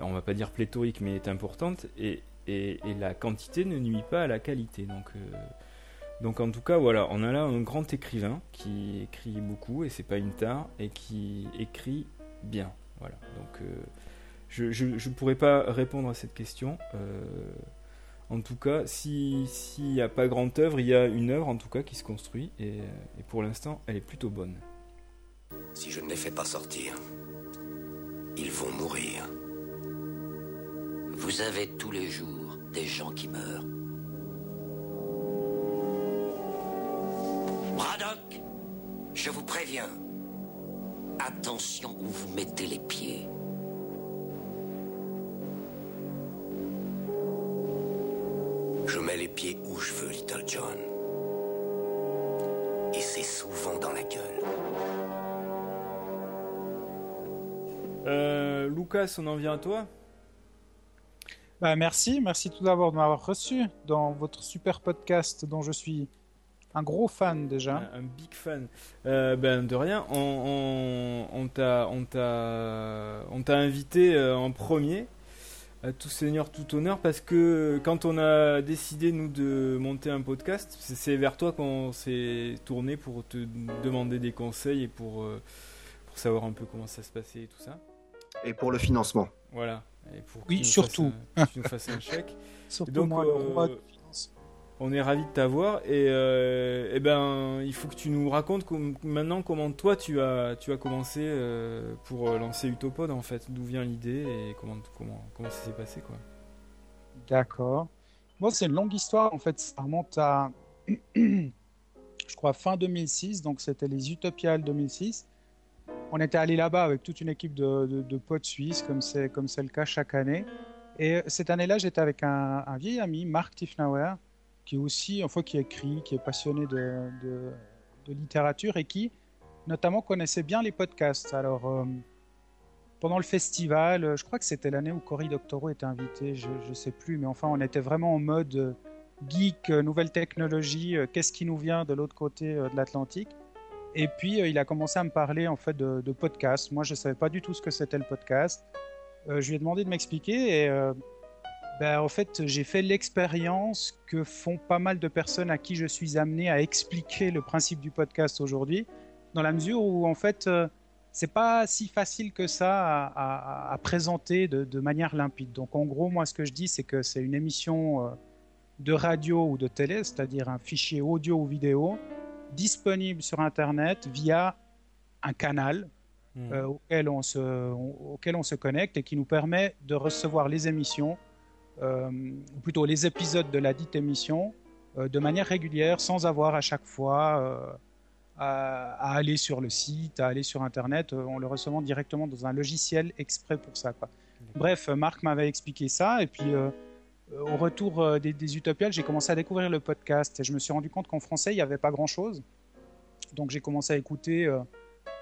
on va pas dire pléthorique, mais est importante et, la quantité ne nuit pas à la qualité. Donc euh, donc en tout cas, voilà, on a là un grand écrivain qui écrit beaucoup et c'est pas une tare et qui écrit bien. Voilà. Donc je ne pourrais pas répondre à cette question. Euh, en tout cas, si- s'il n'y a pas grande œuvre, il y a une œuvre en tout cas qui se construit et, et pour l'instant, elle est plutôt bonne. Si je ne les fais pas sortir, ils vont mourir. Vous avez tous les jours des gens qui meurent. Braddock, je vous préviens. Attention où vous mettez les pieds. Lucas, on en vient à toi Bah, merci, merci tout d'abord de m'avoir reçu dans votre super podcast dont je suis un gros fan déjà. un, big fan. Euh, ben de rien, on, on, on t'a invité euh, en premier à tout seigneur tout honneur parce que quand on a décidé nous de monter un podcast, c'est- c'est vers toi qu'on s'est tourné pour te demander des conseils et pour euh, pour savoir un peu comment ça se passait et tout ça. Et pour le financement. Voilà. Et pour que Oui, tu nous surtout. fasses un- nous fasses un chèque. Surtout donc, moi, le euh, de. On est ravi de t'avoir et, euh, eh ben il faut que tu nous racontes com- maintenant comment toi tu as tu as commencé euh, pour lancer Utopod en fait d'où vient l'idée et comment comment comment ça s'est passé quoi. D'accord. Bon, c'est une longue histoire en fait. Ça remonte à, je crois, fin 2006. Donc, c'était les Utopiales 2006. On était allé là-bas avec toute une équipe de, potes suisses, comme c'est comme c'est le cas chaque année. Et cette année-là, j'étais avec un, vieil ami, Marc Tiefnauer, qui est aussi, enfin, qui écrit, qui est passionné de, littérature et qui, notamment, connaissait bien les podcasts. Alors, euh, pendant le festival, euh, je crois que c'était l'année où Cory Doctorow était invité, je ne sais plus, mais enfin, on était vraiment en mode euh, geek, euh, nouvelle technologie, euh, qu'est-ce qui nous vient de l'autre côté euh, de l'Atlantique. Et puis, euh, il a commencé à me parler en fait de, podcast. Moi, je ne savais pas du tout ce que c'était le podcast. Euh, je lui ai demandé de m'expliquer et euh, ben, en fait, j'ai fait l'expérience que font pas mal de personnes à qui je suis amené à expliquer le principe du podcast aujourd'hui, dans la mesure où en fait, c'est pas si facile que ça à, présenter de, manière limpide. Donc en gros, moi, ce que je dis, c'est que c'est une émission de radio ou de télé, c'est-à-dire un fichier audio ou vidéo disponible sur Internet via un canal Hmm. euh, auquel, on se, on- auquel on se connecte et qui nous permet de recevoir les émissions, euh, ou plutôt les épisodes de la dite émission, euh, de manière régulière, sans avoir à chaque fois à, à aller sur le site, à aller sur Internet, en le recevant directement dans un logiciel exprès pour ça. Quoi. Bref, Marc m'avait expliqué ça, et puis au retour euh, des, des Utopiales, j'ai commencé à découvrir le podcast, et je me suis rendu compte qu'en français, il n'y avait pas grand-chose. Donc j'ai commencé à écouter euh,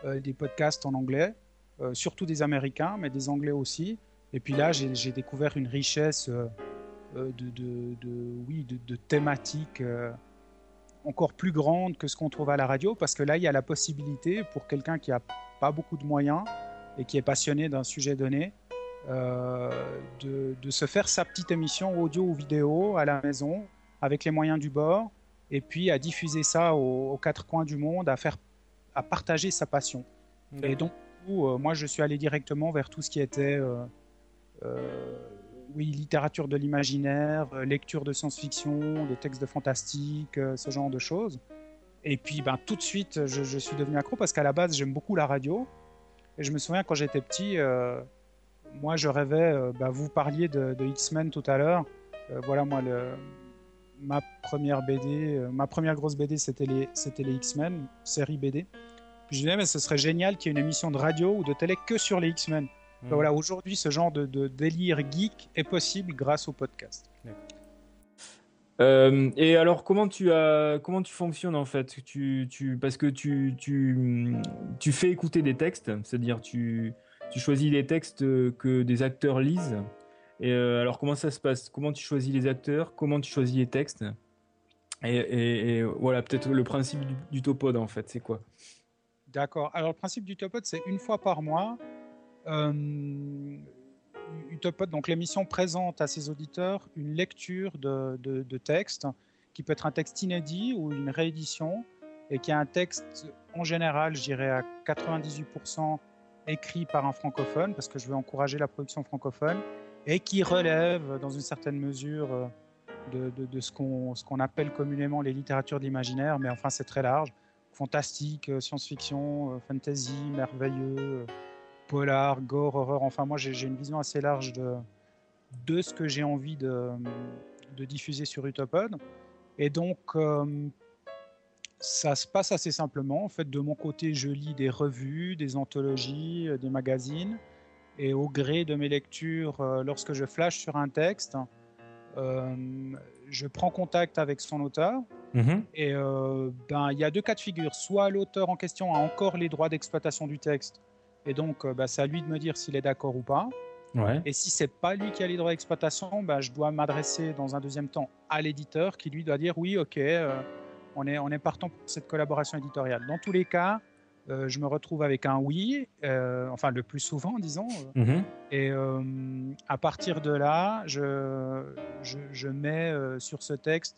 euh, des podcasts en anglais, euh, surtout des Américains, mais des Anglais aussi. Et puis là, j'ai découvert une richesse euh, euh, de, oui, de, thématiques euh, encore plus grande que ce qu'on trouve à la radio, parce que là, il y a la possibilité pour quelqu'un qui a pas beaucoup de moyens et qui est passionné d'un sujet donné, euh, de, de se faire sa petite émission audio ou vidéo à la maison avec les moyens du bord, et puis à diffuser ça aux, aux quatre coins du monde, à faire, à partager sa passion. Et donc, euh, moi, je suis allé directement vers tout ce qui était, euh, euh, oui, littérature de l'imaginaire, lecture de science-fiction, de textes de fantastique, ce genre de choses. Et puis, ben, tout de suite, je, je suis devenu accro parce qu'à la base, j'aime beaucoup la radio. Et je me souviens quand j'étais petit, euh, moi, je rêvais. euh, ben, vous parliez de, de X-Men tout à l'heure. Euh, voilà, moi, le, ma première BD, euh, ma première grosse BD, c'était les, c'était les X-Men, série BD. Puis je disais, mais ce serait génial qu'il y ait une émission de radio ou de télé que sur les X-Men. Ben Mhm. voilà, aujourd'hui, ce genre de, de délire geek est possible grâce au podcast. Euh, et alors comment tu as comment tu fonctionnes en fait? Tu, tu parce que tu, tu tu fais écouter des textes c'est-à-dire tu tu choisis les textes que des acteurs lisent et euh, alors comment ça se passe? Comment tu choisis les acteurs? Comment tu choisis les textes? Et, voilà peut-être le principe du, du topod en fait c'est quoi? D'accord. Alors, le principe d'Utopod, c'est une fois par mois. Euh, Utopod, donc l'émission présente à ses auditeurs une lecture de texte qui peut être un texte inédit ou une réédition et qui est un texte en général, je dirais à 98%, écrit par un francophone, parce que je veux encourager la production francophone, et qui relève dans une certaine mesure euh, de, de, de ce qu'on appelle communément les littératures d'imaginaire, mais enfin c'est très large. Fantastique, euh, science-fiction, euh, fantasy, merveilleux, polar, gore, horreur. Enfin moi j'ai une vision assez large de, de ce que j'ai envie de, de diffuser sur Utopod. Et donc, ça se passe assez simplement. En fait, de mon côté, je lis des revues, des anthologies, euh, des magazines. Et au gré de mes lectures, euh, lorsque je flash sur un texte, euh, je prends contact avec son auteur. Mhm. Et euh, ben, il y a deux cas de figure. Soit l'auteur en question a encore les droits d'exploitation du texte, et donc ben, c'est à lui de me dire s'il est d'accord ou pas. Ouais. Et si c'est pas lui qui a les droits d'exploitation, ben, je dois m'adresser dans un deuxième temps à l'éditeur qui lui doit dire oui, ok, euh, on est on est partant pour cette collaboration éditoriale. Dans tous les cas, euh, je me retrouve avec un oui, euh, enfin le plus souvent, disons. Mhm. et euh, à partir de là, je, je, je mets sur ce texte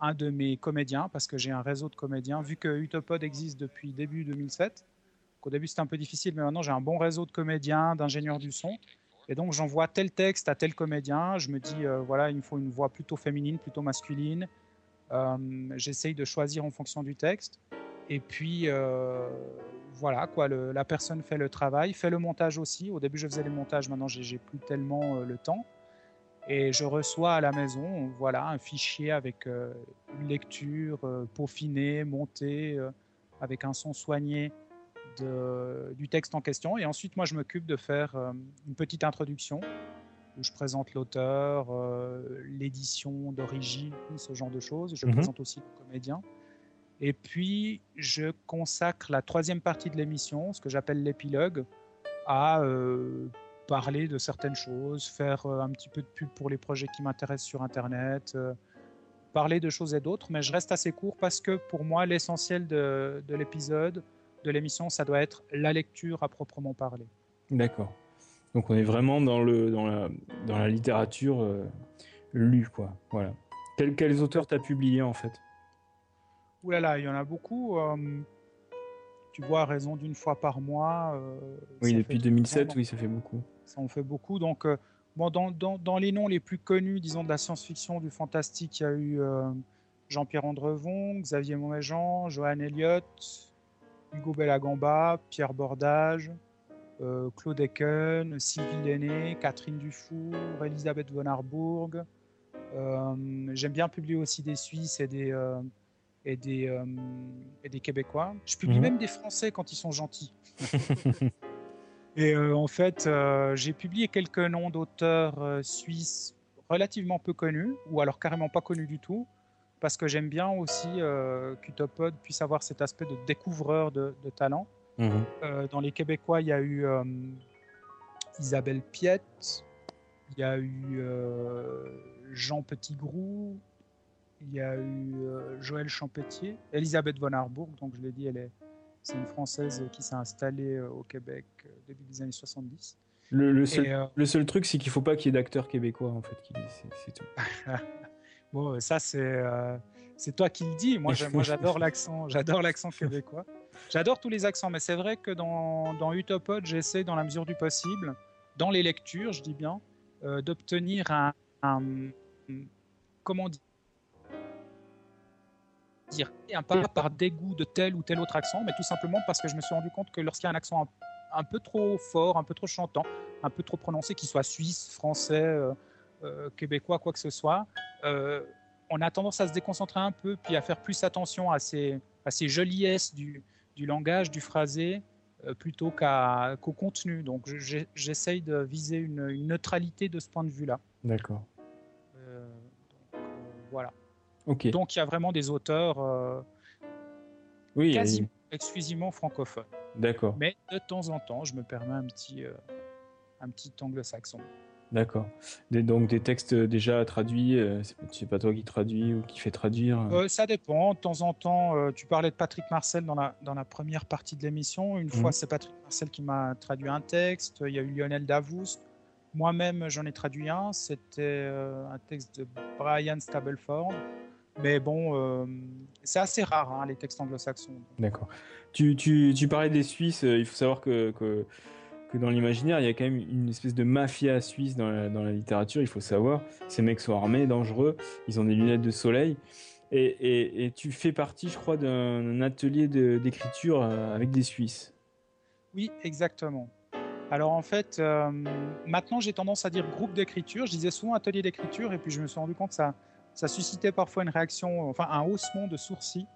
un de mes comédiens, parce que j'ai un réseau de comédiens, vu que Utopod existe depuis début 2007. Au début, c'était un peu difficile, mais maintenant, j'ai un bon réseau de comédiens, d'ingénieurs du son. Et donc, j'envoie tel texte à tel comédien. Je me dis, voilà, il me faut une voix plutôt féminine, plutôt masculine. Euh, J'essaye de choisir en fonction du texte. Et puis, euh, voilà, quoi, la personne fait le travail, fait le montage aussi. Au début, je faisais les montages, maintenant, j'ai plus tellement euh, le temps. Et je reçois à la maison, voilà, un fichier avec une lecture peaufinée, montée, avec un son soigné du texte en question. Et ensuite, moi, je m'occupe de faire une petite introduction où je présente l'auteur, euh, l'édition d'origine, ce genre de choses. Je Mhm. présente aussi le comédien. Et puis, je consacre la troisième partie de l'émission, ce que j'appelle l'épilogue, à euh, parler de certaines choses, faire euh, un petit peu de pub pour les projets qui m'intéressent sur Internet, euh, parler de choses et d'autres, mais je reste assez court parce que pour moi, l'essentiel de l'épisode, de l'émission, ça doit être la lecture à proprement parler. D'accord. Donc on est vraiment dans le dans la dans la littérature euh, lue quoi. Voilà. Quels, quels auteurs t'as publié en fait? Ouh là là, il y en a beaucoup. euh, tu vois, à raison d'une fois par mois. euh, Oui, depuis fait 2007, vraiment- oui, ça fait beaucoup. Ça en fait beaucoup. Donc, bon, dans, dans, dans les noms les plus connus, disons, de la science-fiction, du fantastique, il y a eu Jean-Pierre Andrevon, Xavier Montméjean, Johan Elliott, Hugo Bellagamba, Pierre Bordage, Claude Eken, Sylvie Lenné, Catherine Dufour, Elisabeth von Harburg. Euh, J'aime bien publier aussi des Suisses et des, euh, et des, euh, et des Québécois. Je publie Mhm. même des Français quand ils sont gentils. Et euh, en fait, euh, j'ai publié quelques noms d'auteurs euh, suisses relativement peu connus, ou alors carrément pas connus du tout, parce que j'aime bien aussi euh, qu'Utopod puisse avoir cet aspect de découvreur de, de talent. Mhm. Euh, dans les Québécois, il y a eu euh, Isabelle Piette, il y a eu euh, Jean Petitgrou, il y a eu euh, Joël Champetier, Elisabeth von Harburg, donc je l'ai dit, elle est, c'est une Française qui s'est installée au Québec début des années 70. Le, le seul, Et, euh, le seul truc, c'est qu'il faut pas qu'il y ait d'acteurs québécois en fait. qui- C'est c'est tout. Bon, ça c'est euh, c'est toi qui le dis. Moi, j'ai- moi, j'adore l'accent, j'adore l'accent québécois. J'adore tous les accents, mais c'est vrai que dans dans Utopod, j'essaie dans la mesure du possible, dans les lectures, je dis bien, euh, d'obtenir un, comment dire un pas par dégoût de tel ou tel autre accent, mais tout simplement parce que je me suis rendu compte que lorsqu'il y a un accent un, peu trop fort, un peu trop chantant, un peu trop prononcé, qu'il soit suisse, français, euh, euh, québécois, quoi que ce soit, on a tendance à se déconcentrer un peu, puis à faire plus attention à ces, à ces joliesses du, du langage, du phrasé, euh, plutôt qu'au contenu. Donc j'essaye de viser une, une neutralité de ce point de vue-là. D'accord. Euh, euh, voilà. Ok. Donc il y a vraiment des auteurs euh, oui. quasi euh, exclusivement francophones. D'accord. Mais de temps en temps, je me permets un petit, un petit anglo-saxon. D'accord. Donc des textes déjà traduits. euh, c'est pas toi qui traduis ou qui fait traduire. Euh, ça dépend. De temps en temps, euh, tu parlais de Patrick Marcel dans la, dans la première partie de l'émission. Une Mhm. fois, c'est Patrick Marcel qui m'a traduit un texte. Il y a eu Lionel Davoust. Moi-même, j'en ai traduit un. C'était euh, un texte de Brian Stableford. Mais bon, euh, c'est assez rare, hein, les textes anglo-saxons. D'accord. Tu, tu, tu parlais des Suisses. euh, Il faut savoir que, que que dans l'imaginaire, il y a quand même une espèce de mafia suisse dans la, littérature, il faut savoir. Ces mecs sont armés, dangereux, ils ont des lunettes de soleil. Et, tu fais partie, je crois, d'un atelier d'écriture euh, avec des Suisses. Oui, exactement. Alors en fait, euh, maintenant j'ai tendance à dire groupe d'écriture. Je disais souvent atelier d'écriture et puis je me suis rendu compte que ça, ça suscitait parfois une réaction, enfin un haussement de sourcils,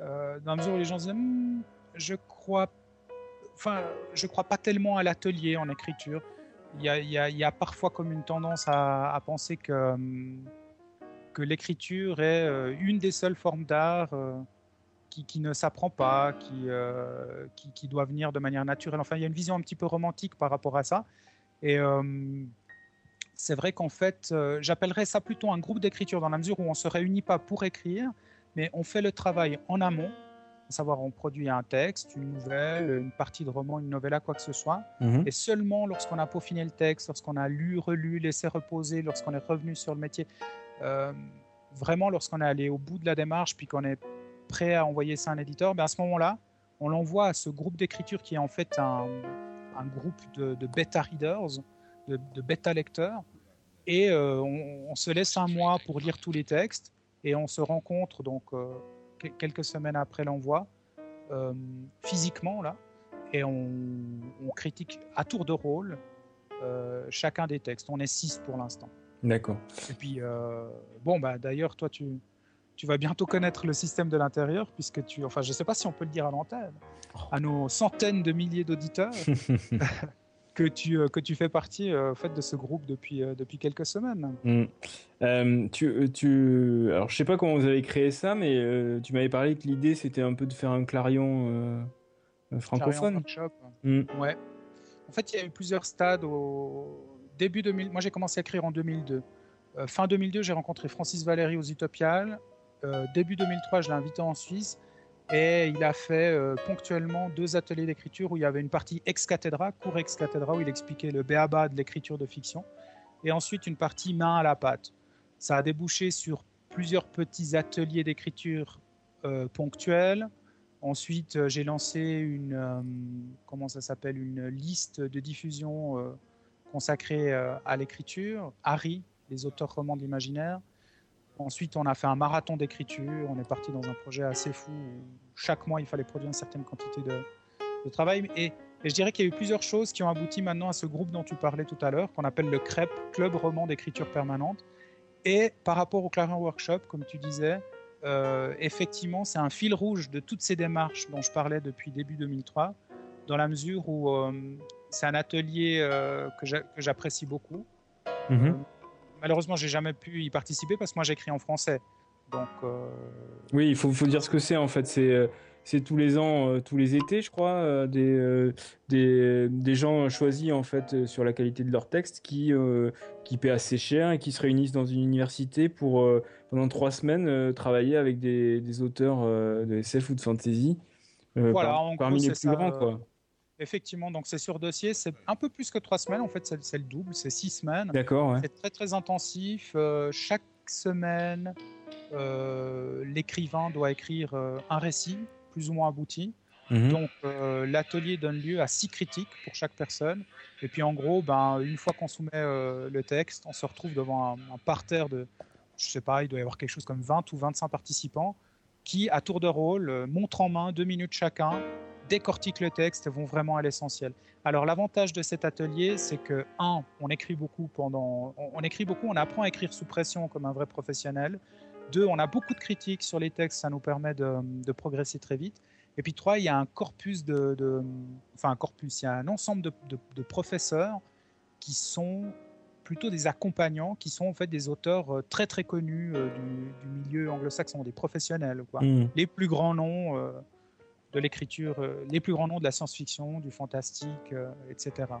euh, dans la mesure où les gens disaient Hmm, je crois, enfin je crois pas tellement à l'atelier en écriture. Il y a, parfois comme une tendance à, penser que hum, que l'écriture est euh, une des seules formes d'art. euh, qui, ne s'apprend pas, qui, euh, qui, doit venir de manière naturelle. Enfin, il y a une vision un petit peu romantique par rapport à ça. Et euh, c'est vrai qu'en fait, j'appellerais ça plutôt un groupe d'écriture dans la mesure où on se réunit pas pour écrire, mais on fait le travail en amont, à savoir on produit un texte, une nouvelle, une partie de roman, une novella, quoi que ce soit. Mhm. Et seulement lorsqu'on a peaufiné le texte, lorsqu'on a lu, relu, laissé reposer, lorsqu'on est revenu sur le métier, euh, vraiment lorsqu'on est allé au bout de la démarche, puis qu'on est prêt à envoyer ça à un éditeur, ben à ce moment-là, on l'envoie à ce groupe d'écriture qui est en fait un, un groupe de, de bêta readers, de, de bêta lecteurs, et euh, on, on se laisse un mois pour lire tous les textes, et on se rencontre donc euh, quelques semaines après l'envoi, euh, physiquement là, et on, on critique à tour de rôle euh, chacun des textes. On est six pour l'instant. D'accord. Et puis, euh, bon, bah, d'ailleurs, toi, tu, tu vas bientôt connaître le système de l'intérieur, puisque tu, enfin, je sais pas si on peut le dire à l'antenne, à nos centaines de milliers d'auditeurs, que tu, euh, que tu fais partie, euh, en fait, de ce groupe depuis, euh, depuis quelques semaines. Mm. Euh, tu, tu, alors je sais pas comment vous avez créé ça, mais euh, tu m'avais parlé que l'idée c'était un peu de faire un clarion euh, francophone. Clarion Workshop. Mm. Ouais. En fait, il y a eu plusieurs stades au début 2000. Moi, j'ai commencé à écrire en 2002. Euh, fin 2002, j'ai rencontré Francis Valéry aux Utopiales. Début 2003, je l'ai invité en Suisse. Et il a fait euh, ponctuellement deux ateliers d'écriture où il y avait une partie ex cathedra, cours ex cathedra, où il expliquait le béaba de l'écriture de fiction. Et ensuite, une partie main à la pâte. Ça a débouché sur plusieurs petits ateliers d'écriture euh, ponctuels. Ensuite, euh, j'ai lancé une, comment ça s'appelle, une liste de diffusion consacrée à l'écriture, Harry, les auteurs romans de l'imaginaire. Ensuite, on a fait un marathon d'écriture. On est parti dans un projet assez fou où chaque mois, il fallait produire une certaine quantité de, de travail. Et, et je dirais qu'il y a eu plusieurs choses qui ont abouti maintenant à ce groupe dont tu parlais tout à l'heure, qu'on appelle le CREP, Club Roman d'écriture permanente. Et par rapport au Clarion Workshop, comme tu disais, euh, effectivement, c'est un fil rouge de toutes ces démarches dont je parlais depuis début 2003, dans la mesure où euh, c'est un atelier euh, que j'a- que j'apprécie beaucoup. Mhm. Malheureusement, j'ai jamais pu y participer parce que moi j'écris en français. Donc, euh, Oui, il faut, faut dire ce que c'est en fait. C'est euh, c'est tous les ans, euh, tous les étés, je crois, des, des, des gens choisis en fait sur la qualité de leur texte qui, euh, qui paient assez cher et qui se réunissent dans une université pour euh, pendant trois semaines euh, travailler avec des, des auteurs de SF ou de fantasy. Voilà, par- en gros, parmi les plus ça, grands, quoi. Effectivement, donc c'est sur dossier, c'est un peu plus que trois semaines. En fait, c'est le double, c'est six semaines. D'accord, ouais. C'est très très intensif. Euh, chaque semaine, euh, l'écrivain doit écrire euh, un récit plus ou moins abouti. Mhm. Donc l'atelier donne lieu à six critiques pour chaque personne. Et puis en gros, ben, une fois qu'on soumet le texte, on se retrouve devant un, un parterre de, je sais pas, il doit y avoir quelque chose comme 20 ou 25 participants qui, à tour de rôle, montrent en main deux minutes chacun, décortiquent le texte et vont vraiment à l'essentiel. Alors l'avantage de cet atelier, c'est que un, on écrit beaucoup pendant, on, on écrit beaucoup, on apprend à écrire sous pression comme un vrai professionnel. Deux, on a beaucoup de critiques sur les textes, ça nous permet de, de progresser très vite. Et puis trois, il y a un corpus de, de- enfin un corpus, il y a un ensemble de, professeurs qui sont plutôt des accompagnants, qui sont en fait des auteurs euh, très très connus euh, du, du milieu anglo-saxon, des professionnels, quoi. Mhm. Les plus grands noms euh, de l'écriture, euh, les plus grands noms de la science-fiction, du fantastique, euh, etc.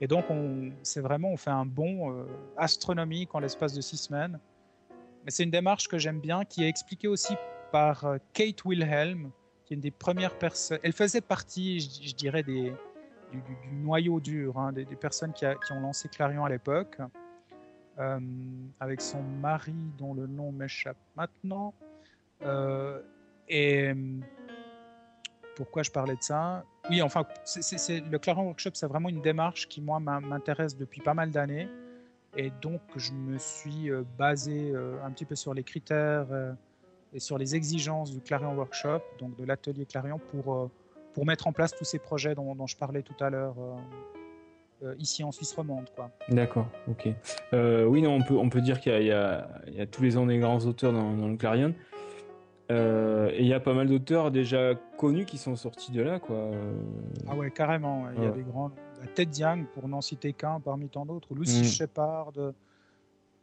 Et donc, on, c'est vraiment, on fait un bond euh, astronomique en l'espace de six semaines. Mais c'est une démarche que j'aime bien, qui est expliquée aussi par Kate Wilhelm, qui est une des premières personnes. Elle faisait partie, je, dirais, du, noyau dur, hein, des, personnes qui, ont lancé Clarion à l'époque, avec son mari dont le nom m'échappe maintenant. Et pourquoi je parlais de ça Oui, enfin, le Clarion Workshop, c'est vraiment une démarche qui, moi, m'in- m'intéresse depuis pas mal d'années. Et donc, je me suis euh, basé euh, un petit peu sur les critères euh, et sur les exigences du Clarion Workshop, donc de l'atelier Clarion, pour, pour mettre en place tous ces projets dont, je parlais tout à l'heure ici en Suisse romande. D'accord, ok. Oui, non, on peut, on peut dire qu'il y, a- tous les ans des grands auteurs dans le Clarion. Euh, et il y a pas mal d'auteurs déjà connus qui sont sortis de là, quoi. Euh, Ah ouais, carrément. ouais. Il y a Ouais. des grands. Ted Young, pour n'en citer qu'un parmi tant d'autres, Lucy Mm. Shepard.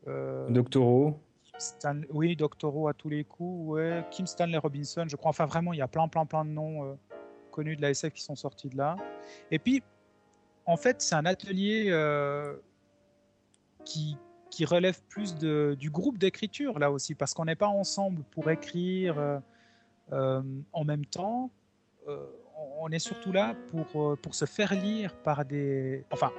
euh, Doctorow. Stan- oui, Doctorow à tous les coups, ouais. Kim Stanley Robinson, je crois. Enfin, vraiment, il y a plein, plein, plein de noms euh, connus de la SF qui sont sortis de là. Et puis, en fait, c'est un atelier qui, qui relève plus de, du groupe d'écriture, là aussi, parce qu'on n'est pas ensemble pour écrire euh, euh, en même temps. Euh, on- est surtout là pour, pour se faire lire par des... Enfin,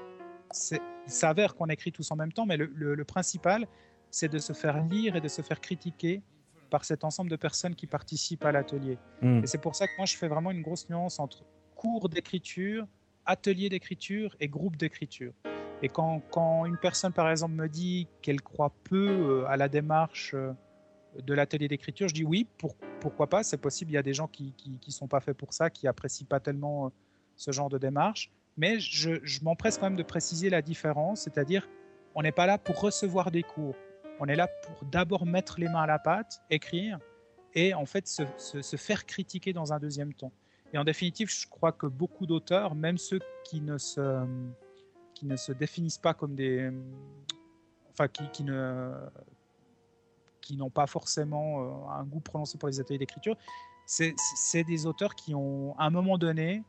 il s'avère qu'on écrit tous en même temps, mais le, le- le principal, c'est de se faire lire et de se faire critiquer par cet ensemble de personnes qui participent à l'atelier. Mm. Et c'est pour ça que moi, je fais vraiment une grosse nuance entre cours d'écriture, atelier d'écriture et groupe d'écriture. Et quand, une personne, par exemple, me dit qu'elle croit peu euh, à la démarche euh, de l'atelier d'écriture, je dis oui, pour- pourquoi pas, c'est possible. Il y a des gens qui qui sont pas faits pour ça, qui apprécient pas tellement euh, ce genre de démarche. Mais je, m'empresse quand même de préciser la différence, c'est-à-dire on n'est pas là pour recevoir des cours. On est là pour d'abord mettre les mains à la pâte, écrire, et en fait se- se faire critiquer dans un deuxième temps. Et en définitive, je crois que beaucoup d'auteurs, même ceux qui ne se, qui ne se définissent pas comme des, enfin qui, qui ne, qui n'ont pas forcément euh, un goût prononcé pour les ateliers d'écriture, c'est des auteurs qui ont, à un moment donné,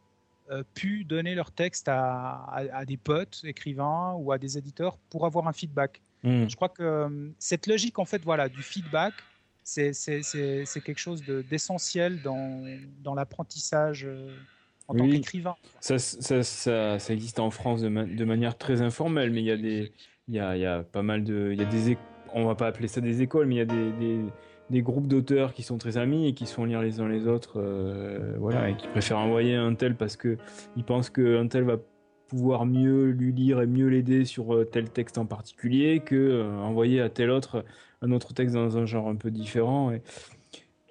euh, pu donner leur texte à, à- à des potes écrivains ou à des éditeurs pour avoir un feedback. Mm. Je crois que euh, cette logique, en fait, voilà, du feedback, c'est quelque chose de- d'essentiel dans, dans l'apprentissage euh, en tant Oui. qu'écrivain. Ça, ça, ça, ça existe en France de, ma- de manière très informelle, mais il y a des, il y a, il y a pas mal de, il y a des, on va pas appeler ça des écoles, mais il y a des, des, des groupes d'auteurs qui sont très amis et qui se font lire les uns les autres, euh, voilà, et qui préfèrent envoyer un tel parce que ils pensent qu'un tel va pouvoir mieux lui lire et mieux l'aider sur euh, tel texte en particulier que euh, envoyer à tel autre un autre texte dans un genre un peu différent. Et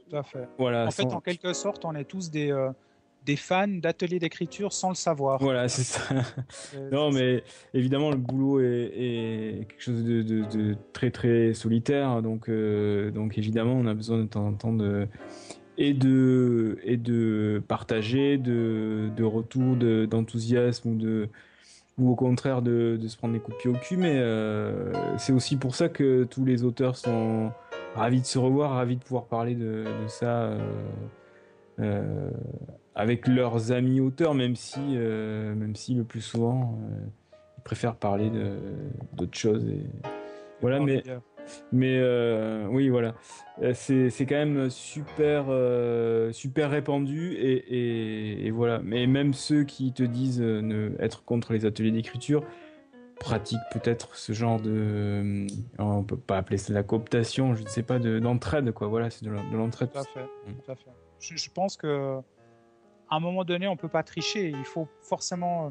Tout à fait. voilà. en fait, sans- en quelque sorte, on est tous des, euh, des fans d'ateliers d'écriture sans le savoir. Voilà, c'est ça. Euh, Non, mais évidemment, le boulot est, est quelque chose de, de- de très très solitaire. Donc, euh, donc évidemment, on a besoin de temps en temps de et de et de partager, de de retour, de- d'enthousiasme ou de ou au contraire de, de se prendre des coups de pied au cul. Mais euh, c'est aussi pour ça que tous les auteurs sont ravis de se revoir, ravis de pouvoir parler de, de ça. euh, avec leurs amis auteurs, même si, euh, même si le plus souvent, euh, ils préfèrent parler d'autres choses. Et... Voilà, mais, mais euh, oui, voilà. C'est quand même super, super répandu et, et, et voilà. Mais même ceux qui te disent ne, être contre les ateliers d'écriture pratiquent peut-être ce genre de, on peut pas appeler ça de la cooptation, je ne sais pas, de- d'entraide quoi. Voilà, c'est de l'en- de l'entraide. Tout à fait. Mm. Tout à fait. Je, je pense que à un moment donné, on peut pas tricher. Il faut forcément. euh,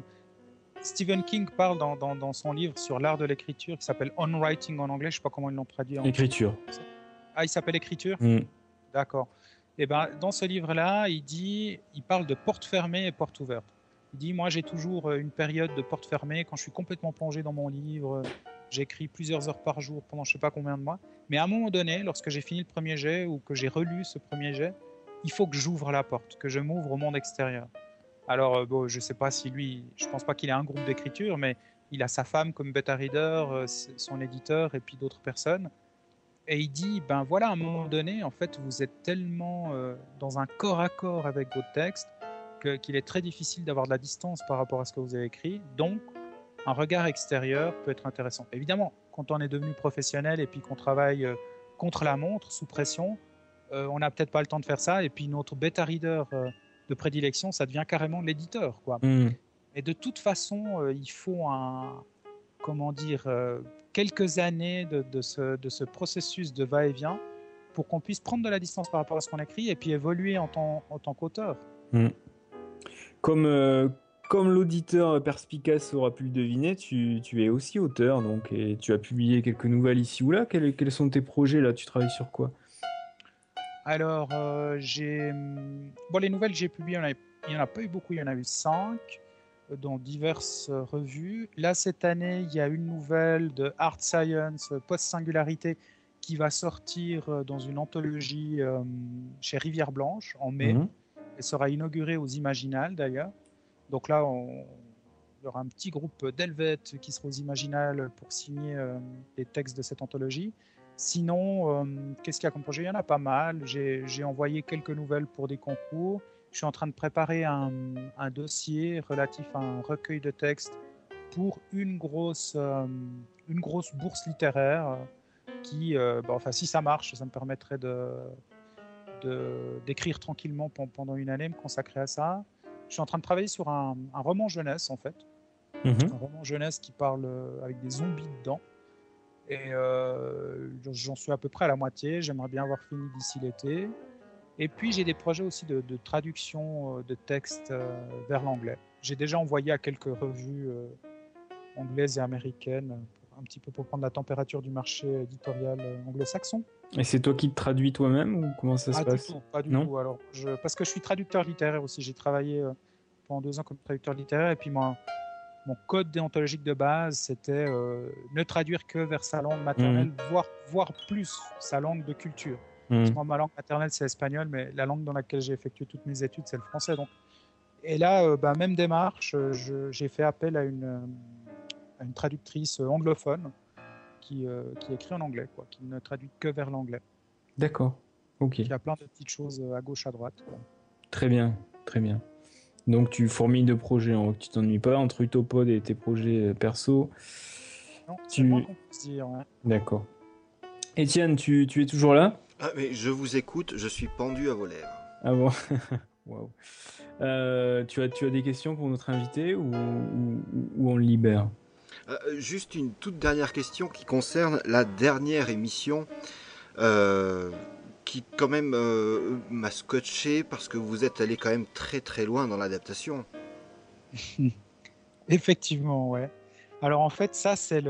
Stephen King parle dans, dans, dans son livre sur l'art de l'écriture qui s'appelle On Writing en anglais. Je sais pas comment ils l'ont traduit. En... Écriture. Ah, il s'appelle Écriture. Mm. D'accord. Et ben, dans ce livre-là, il dit, il parle de porte fermée et porte ouverte. Il dit, moi, j'ai toujours euh, une période de porte fermée quand je suis complètement plongé dans mon livre. euh, J'écris plusieurs heures par jour pendant je sais pas combien de mois. Mais à un moment donné, lorsque j'ai fini le premier jet ou que j'ai relu ce premier jet, il faut que j'ouvre la porte, que je m'ouvre au monde extérieur. Alors, euh, bon, je sais pas si lui, je pense pas qu'il ait un groupe d'écriture, mais il a sa femme comme bêta reader, euh, son éditeur et puis d'autres personnes. Et il dit, ben voilà, à un moment donné, en fait, vous êtes tellement euh, dans un corps à corps avec votre texte qu'il est très difficile d'avoir de la distance par rapport à ce que vous avez écrit. Donc, un regard extérieur peut être intéressant. Évidemment, quand on est devenu professionnel et puis qu'on travaille contre la montre, sous pression, euh, on n'a peut-être pas le temps de faire ça. Et puis notre bêta reader euh, de prédilection, ça devient carrément l'éditeur, quoi. Et de toute façon, euh, il faut un, comment dire, quelques années de, de ce, de ce processus de va-et-vient pour qu'on puisse prendre de la distance par rapport à ce qu'on écrit et puis évoluer en tant, en tant qu'auteur. comme, euh, comme l'auditeur perspicace aura pu le deviner, tu, tu es aussi auteur, donc, et tu as publié quelques nouvelles ici ou là. Quels, quels sont tes projets là? Tu travailles sur quoi? Alors, euh, j'ai. hum, Bon, les nouvelles que j'ai publiées, il en n'y en a pas eu beaucoup, il y en a eu cinq, euh, dans diverses euh, revues. Là, cette année, il y a une nouvelle de Art Science, Post-Singularité, qui va sortir dans une anthologie euh, chez Rivière Blanche en mai. Mhm. Elle sera inaugurée aux Imaginales d'ailleurs. Donc là, on- il y aura un petit groupe d'Helvètes qui sera aux Imaginales pour signer euh, les textes de cette anthologie. Sinon, euh, qu'est-ce qu'il y a comme projet? Il y en a pas mal. J'ai envoyé quelques nouvelles pour des concours. Je suis en train de préparer un, un dossier relatif à un recueil de textes pour une grosse, euh, une grosse bourse littéraire qui, euh, bah, enfin, si ça marche, ça me permettrait de d'écrire tranquillement pen- pendant une année, me consacrer à ça. Je suis en train de travailler sur un, un roman jeunesse, en fait. Mhm. Un roman jeunesse qui parle avec des zombies dedans. Et euh, j'en suis à peu près à la moitié. J'aimerais bien avoir fini d'ici l'été. Et puis j'ai des projets aussi de, de traduction euh, de textes euh, vers l'anglais. J'ai déjà envoyé à quelques revues anglaises et américaines, un petit peu pour prendre la température du marché éditorial anglo-saxon. Et c'est toi qui te traduis toi-même ou comment ça se du passe? tout, pas du Non? tout. Alors, je, parce que je suis traducteur littéraire aussi. J'ai travaillé pendant deux ans comme traducteur littéraire. Et puis, moi, mon code déontologique de base, c'était euh, ne traduire que vers sa langue maternelle, voire, voire plus sa langue de culture. Parce que Mhm. moi, ma langue maternelle, c'est l'espagnol, mais la langue dans laquelle j'ai effectué toutes mes études, c'est le français. Donc. Et là, euh, bah, même démarche, euh, j'ai fait appel à une, à une traductrice anglophone qui, euh, qui écrit en anglais, quoi, qui ne traduit que vers l'anglais. D'accord. Ok. Il y a plein de petites choses à gauche, à droite. quoi. Très bien. Très bien. Donc tu fourmilles de projets, hein, tu t'ennuies pas entre Utopod et tes projets euh, perso. Non, c'est Tu- moins dire. ouais. D'accord. Étienne, tu, tu es toujours là? Ah, mais je vous écoute, je suis pendu à vos lèvres. Ah bon? Waouh. Euh, tu, as, tu as des questions pour notre invité ou, ou, ou on le libère? Euh, juste une toute dernière question qui concerne la dernière émission euh, qui quand même euh, m'a scotché parce que vous êtes allé quand même très très loin dans l'adaptation. Effectivement, ouais. Alors en fait, ça c'est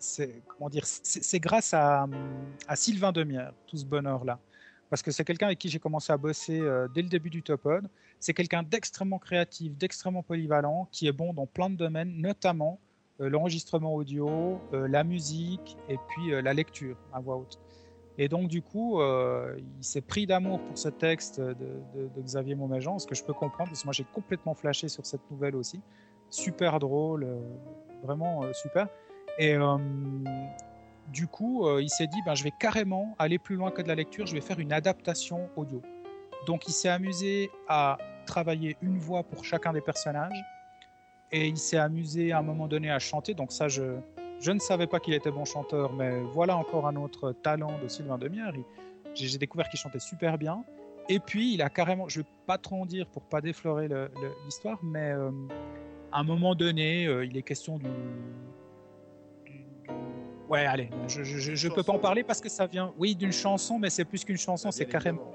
c'est comment dire, c'est grâce à, Sylvain Demière, tout ce bonheur-là, parce que c'est quelqu'un avec qui j'ai commencé à bosser euh, dès le début du Topod. C'est quelqu'un d'extrêmement créatif, d'extrêmement polyvalent, qui est bon dans plein de domaines, notamment euh, l'enregistrement audio, euh, la musique et puis euh, la lecture à voix haute. Et donc du coup, euh, il s'est pris d'amour pour ce texte de, Xavier Maumajean, ce que je peux comprendre, parce que moi j'ai complètement flashé sur cette nouvelle aussi. Super drôle, euh, vraiment euh, super. Et du coup, il s'est dit, ben, je vais carrément aller plus loin que de la lecture, je vais faire une adaptation audio. Donc il s'est amusé à travailler une voix pour chacun des personnages, et il s'est amusé à un moment donné à chanter. Donc ça, je, je ne savais pas qu'il était bon chanteur, mais voilà encore un autre talent de Sylvain Demière. J'ai découvert qu'il chantait super bien. Et puis, il a carrément, je ne vais pas trop en dire pour pas déflorer l'histoire, mais euh, à un moment donné, euh, il est question du, Ouais, allez, je je peux pas en parler parce que ça vient, oui, d'une chanson, mais c'est plus qu'une chanson, c'est carrément,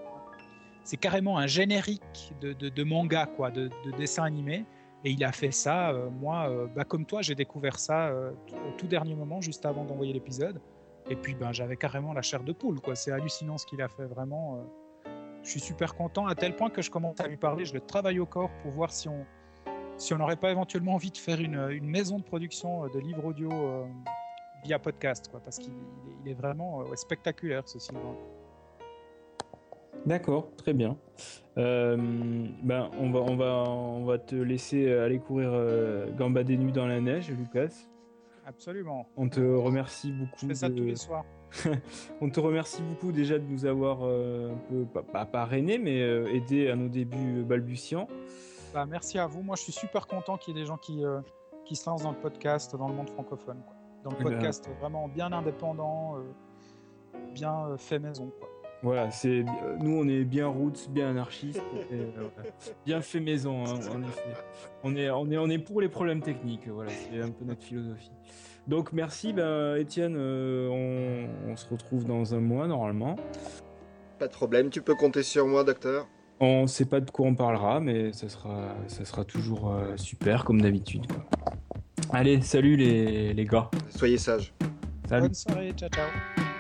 carrément un générique de, manga, quoi, de dessin animé. Et il a fait ça, euh, moi, euh, bah, comme toi, j'ai découvert ça euh, au tout dernier moment, juste avant d'envoyer l'épisode. Et puis, ben, j'avais carrément la chair de poule, quoi. C'est hallucinant ce qu'il a fait, vraiment. je suis super content, à tel point que je commence à lui parler, je le travaille au corps pour voir si on si n'aurait pas éventuellement envie de faire une, une maison de production de livres audio via podcast, quoi, parce qu'il il est, est vraiment spectaculaire, ce Sylvain. D'accord, très bien. Euh, ben, on, va, on, va, on va te laisser aller courir euh, gambader nu dans la neige, Lucas. Absolument. On te remercie beaucoup. Je fais ça de- tous les soirs. on te remercie beaucoup déjà de nous avoir euh, un peu, pas, pas parrainé, mais euh, aidé à nos débuts balbutiants. Bah, merci à vous. Moi, je suis super content qu'il y ait des gens qui, qui se lancent dans le podcast dans le monde francophone. quoi. Dans le Eh ben- podcast vraiment bien indépendant, bien fait maison. Quoi. Voilà, c'est euh, nous on est bien roots, bien anarchistes, et, euh, voilà. bien fait maison hein, en effet. On est on est on est pour les problèmes techniques, voilà, c'est un peu notre philosophie. Donc merci, ben, Étienne, euh, on, on se retrouve dans un mois normalement. Pas de problème, tu peux compter sur moi, docteur? On sait pas de quoi on parlera, mais ça sera, ça sera toujours euh, super comme d'habitude. Allez, salut les, les gars. Soyez sages. Salut. Bonne soirée, ciao ciao.